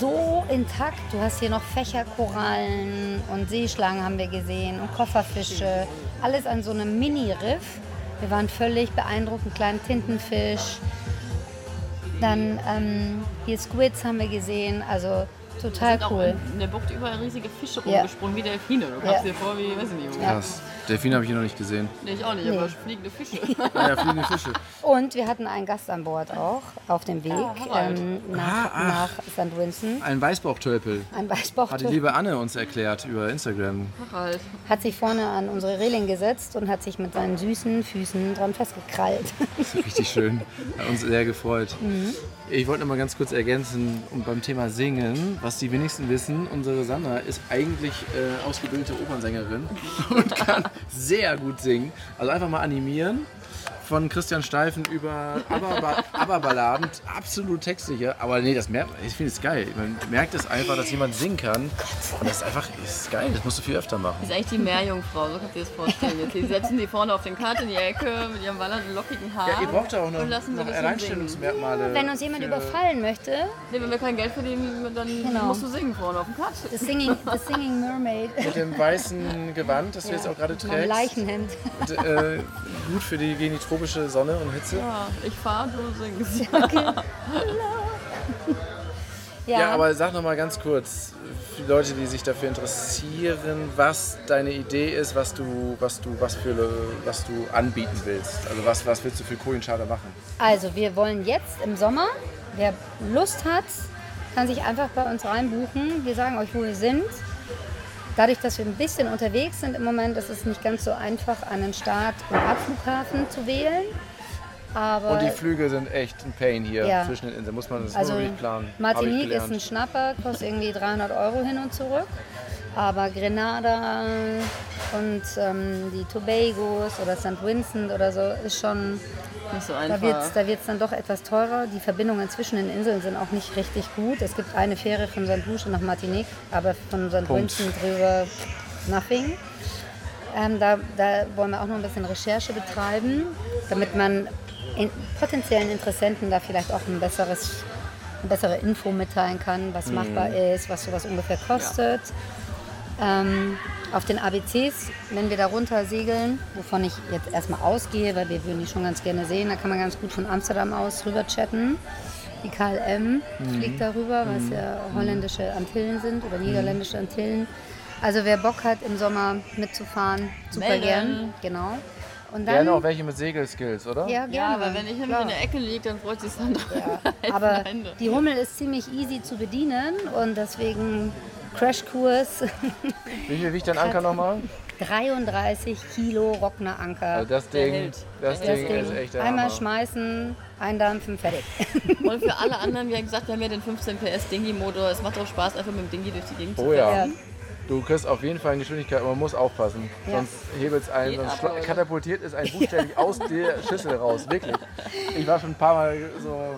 so intakt. Du hast hier noch Fächerkorallen und Seeschlangen haben wir gesehen und Kofferfische. Alles an so einem Mini-Riff. Wir waren völlig beeindruckt, einen kleinen Tintenfisch. Dann ähm, hier Squids haben wir gesehen, also total sind auch cool. in der Bucht überall riesige Fische Ja. rumgesprungen, wie Delfine. Du kommst Ja. dir vor wie, weiß ich nicht, Ja. krass. Delfine habe ich hier noch nicht gesehen. Nee, ich auch nicht, Nee. aber fliegende Fische. Ah ja, fliegende Fische. Und wir hatten einen Gast an Bord auch auf dem Weg Harald. ähm, nach, Ah, ach. nach St. Vincent. Ein Weißbauchtölpel. Ein Hat die Weißbauchtölpel liebe Anne uns erklärt über Instagram. halt. hat sich vorne an unsere Reling gesetzt und hat sich mit seinen süßen Füßen dran festgekrallt. Das ist richtig schön. Hat uns sehr gefreut. Mhm. Ich wollte noch mal ganz kurz ergänzen und beim Thema Singen, was die wenigsten wissen, unsere Sandra ist eigentlich äh, ausgebildete Opernsängerin und kann sehr gut singen. Also einfach mal animieren. Von Christian Steifen über Aber- Aber-Balladen, absolut textsicher. Aber nee, das merkt man. Ich finde es geil. Man merkt es einfach, dass jemand singen kann. Und das ist einfach das ist geil. Das musst du viel öfter machen. Das ist eigentlich die Meerjungfrau, so kannst du dir das vorstellen. Jetzt, die setzen die vorne auf den Kart in die Ecke mit ihrem wallernden, lockigen Haar. Ja, ihr braucht ja auch noch, noch Alleinstellungsmerkmale. Wenn uns jemand für- überfallen möchte. Nee, wenn wir kein Geld verdienen, dann Genau. musst du singen vorne auf dem Kart. the Singing, the singing Mermaid Mit dem weißen Gewand, das du jetzt auch gerade trägst. Leichenhemd. Und, äh, gut für die gegen die tropische Sonne und Hitze. Ja, ich fahr, du singst. Ja, Ja, aber sag noch mal ganz kurz, für die Leute, die sich dafür interessieren, was deine Idee ist, was du, was du, was für, was du anbieten willst. Also was, was willst du für Kohlenschade machen? Also wir wollen jetzt im Sommer, wer Lust hat, kann sich einfach bei uns reinbuchen. Wir sagen euch, wo wir sind. Dadurch, dass wir ein bisschen unterwegs sind im Moment, ist es nicht ganz so einfach, einen Start- und Abflughafen zu wählen. Aber Und die Flüge sind echt ein Pain hier Ja. zwischen den Inseln. Muss man das also wirklich planen. Martinique ist ein Schnapper, kostet irgendwie 300 Euro hin und zurück. Aber Grenada und ähm, die Tobagos oder St. Vincent oder so ist schon Nicht so Da einfach. wird es da wird's dann doch etwas teurer. Die Verbindungen zwischen den Inseln sind auch nicht richtig gut. Es gibt eine Fähre von St. Lucia nach Martinique, aber von St. Vincent drüber nothing. Ähm, da, da wollen wir auch noch ein bisschen Recherche betreiben, damit man in, potenziellen Interessenten da vielleicht auch ein besseres, eine bessere Info mitteilen kann, was machbar ist, was sowas ungefähr kostet. Ähm, auf den ABCs, wenn wir da runter segeln, wovon ich jetzt erstmal ausgehe, weil wir würden die schon ganz gerne sehen, da kann man ganz gut von Amsterdam aus rüber chatten. Die KLM fliegt darüber, weil es ja holländische Antillen sind oder niederländische Antillen. Also wer Bock hat, im Sommer mitzufahren, super Melden. gern. Genau. Und dann, Gerne auch welche mit Segelskills, oder? ja, gerne. ja, aber wenn ich nämlich in der Ecke liege, dann freut sich dann Ja, aber die Hummel ist ziemlich easy zu bedienen und deswegen Crashkurs Wie viel wiegt dein Anker nochmal? 33 Kilo Rockner Anker. Also das Ding, das Der Ding Das ist Ding echt der einmal Hammer. schmeißen, eindampfen, fertig. Und für alle anderen, wie gesagt, wir haben ja den 15 PS Dingy-Motor. Es macht auch Spaß, einfach mit dem Dingy durch die Gegend Oh zu ja. Ja. Du kriegst auf jeden Fall eine Geschwindigkeit, aber man muss aufpassen. Ja. Sonst hebelt es ein, Geht sonst katapultiert es ein buchstäblich aus der Schüssel raus. Wirklich. Ich war schon ein paar Mal so.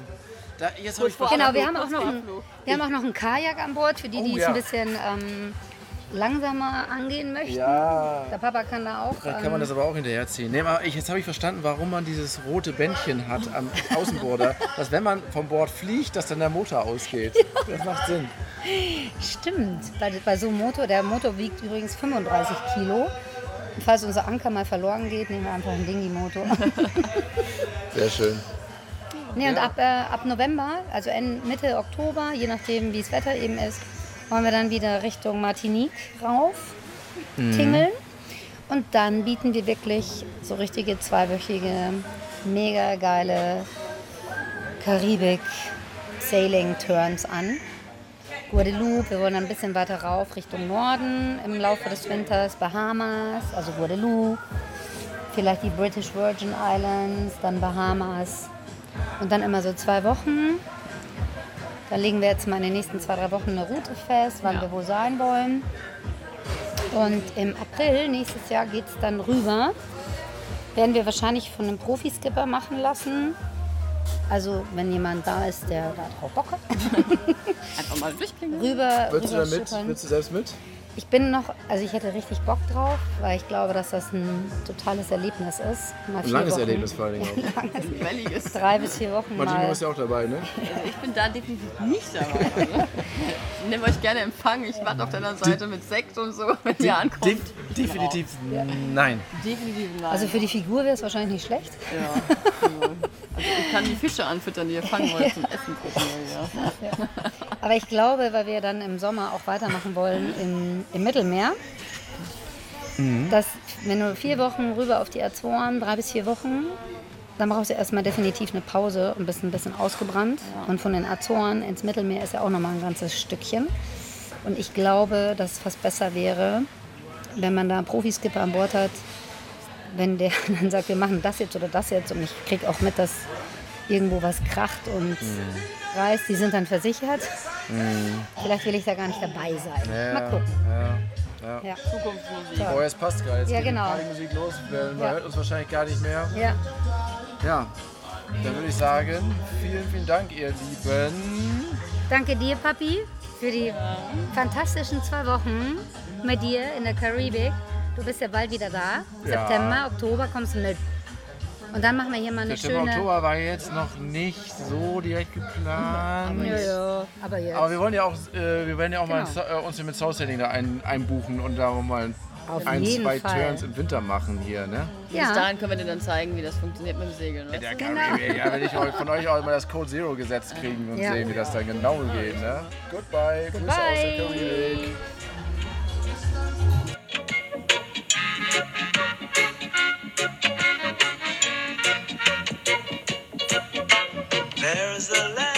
Da, jetzt habe ich vor Genau, wir haben, auch noch ein, wir haben auch noch ein Kajak an Bord, für die, die Oh, es ja. ein bisschen ähm, langsamer angehen möchten. Ja. Der Papa kann da auch. Vielleicht kann man ähm, das aber auch hinterherziehen. Nee, aber ich, jetzt habe ich verstanden, warum man dieses rote Bändchen hat am Außenborder. dass wenn man vom Bord fliegt, dass dann der Motor ausgeht. Das macht Sinn. Stimmt, bei, bei so einem Motor, der Motor wiegt übrigens 35 Kilo. Falls unser Anker mal verloren geht, nehmen wir einfach einen Dingy-Motor. Sehr schön. Nee, und Ja. ab, äh, ab November, also Ende, Mitte Oktober, je nachdem wie das Wetter eben ist, wollen wir dann wieder Richtung Martinique rauf tingeln. Und dann bieten wir wirklich so richtige zweiwöchige, mega geile Karibik-Sailing-Turns an. Guadeloupe, wir wollen dann ein bisschen weiter rauf Richtung Norden im Laufe des Winters, Bahamas, also Guadeloupe, vielleicht die British Virgin Islands, dann Bahamas und dann immer so zwei Wochen. Da legen wir jetzt mal in den nächsten zwei, drei Wochen eine Route fest, wann Ja. wir wo sein wollen. Und im April nächstes Jahr geht es dann rüber. Werden wir wahrscheinlich von einem Profiskipper machen lassen. Also wenn jemand da ist, der da drauf Bock hat. Einfach mal durchklingeln. Rüber, Würdest du rüber da mit? Willst du selbst mit? Ich bin noch, also ich hätte richtig Bock drauf, weil ich glaube, dass das ein totales Erlebnis ist. Mal Ein langes Wochen, Erlebnis vor allen Dingen auch. Welliges. Drei bis vier Wochen Martino mal. ist ja auch dabei, ne? Also ich bin da definitiv nicht dabei. Also. Ich nehme euch gerne Empfang. Ich warte auf deiner Seite mit Sekt und so, wenn ihr ankommt. Def definitiv nein. Definitiv nein. Also für die Figur wäre es wahrscheinlich nicht schlecht. ja. Also ich kann die Fische anfüttern, die ihr fangen wollt zum Essen gucken. Ja. Aber ich glaube, weil wir dann im Sommer auch weitermachen wollen im, im Mittelmeer, dass wenn du vier Wochen rüber auf die Azoren, drei bis vier Wochen, dann brauchst du erstmal definitiv eine Pause und bist ein bisschen ausgebrannt. Und von den Azoren ins Mittelmeer ist ja auch nochmal ein ganzes Stückchen. Und ich glaube, dass es fast besser wäre, wenn man da einen Profiskipper an Bord hat, wenn der dann sagt, wir machen das jetzt oder das jetzt und ich kriege auch mit, dass irgendwo was kracht und reißt, die sind dann versichert. Vielleicht will ich da gar nicht dabei sein. Ja, Mal gucken. Ja, ja. Ja. Zukunftsmusik. Oh, jetzt passt gerade. Jetzt Ja, geht genau. die Partymusik los. Man Ja. hört uns wahrscheinlich gar nicht mehr. Ja. Ja, dann würde ich sagen, vielen, vielen Dank, ihr Lieben. Danke dir, Papi, für die fantastischen zwei Wochen mit dir in der Karibik. Du bist ja bald wieder da. Ja. September, Oktober kommst du mit. Und dann machen wir hier mal eine September, schöne. Oktober war jetzt noch nicht so direkt geplant. Ja, ja, aber jetzt. Aber wir wollen ja auch, äh, wir werden ja auch mal Genau. äh, uns hier mit Soul-Setting da ein, einbuchen und da mal Auf ein, jeden zwei Fall. Turns im Winter machen hier, ne? Bis ja. dahin können wir dir dann zeigen, wie das funktioniert mit dem Segeln. Der du? Karibik, ja, wenn ich euch- von euch auch mal das Code Zero Gesetz kriegen und Ja. sehen, wie das dann genau geht, ne? Goodbye, Grüße aus der Goodbye. Karibik. There is a land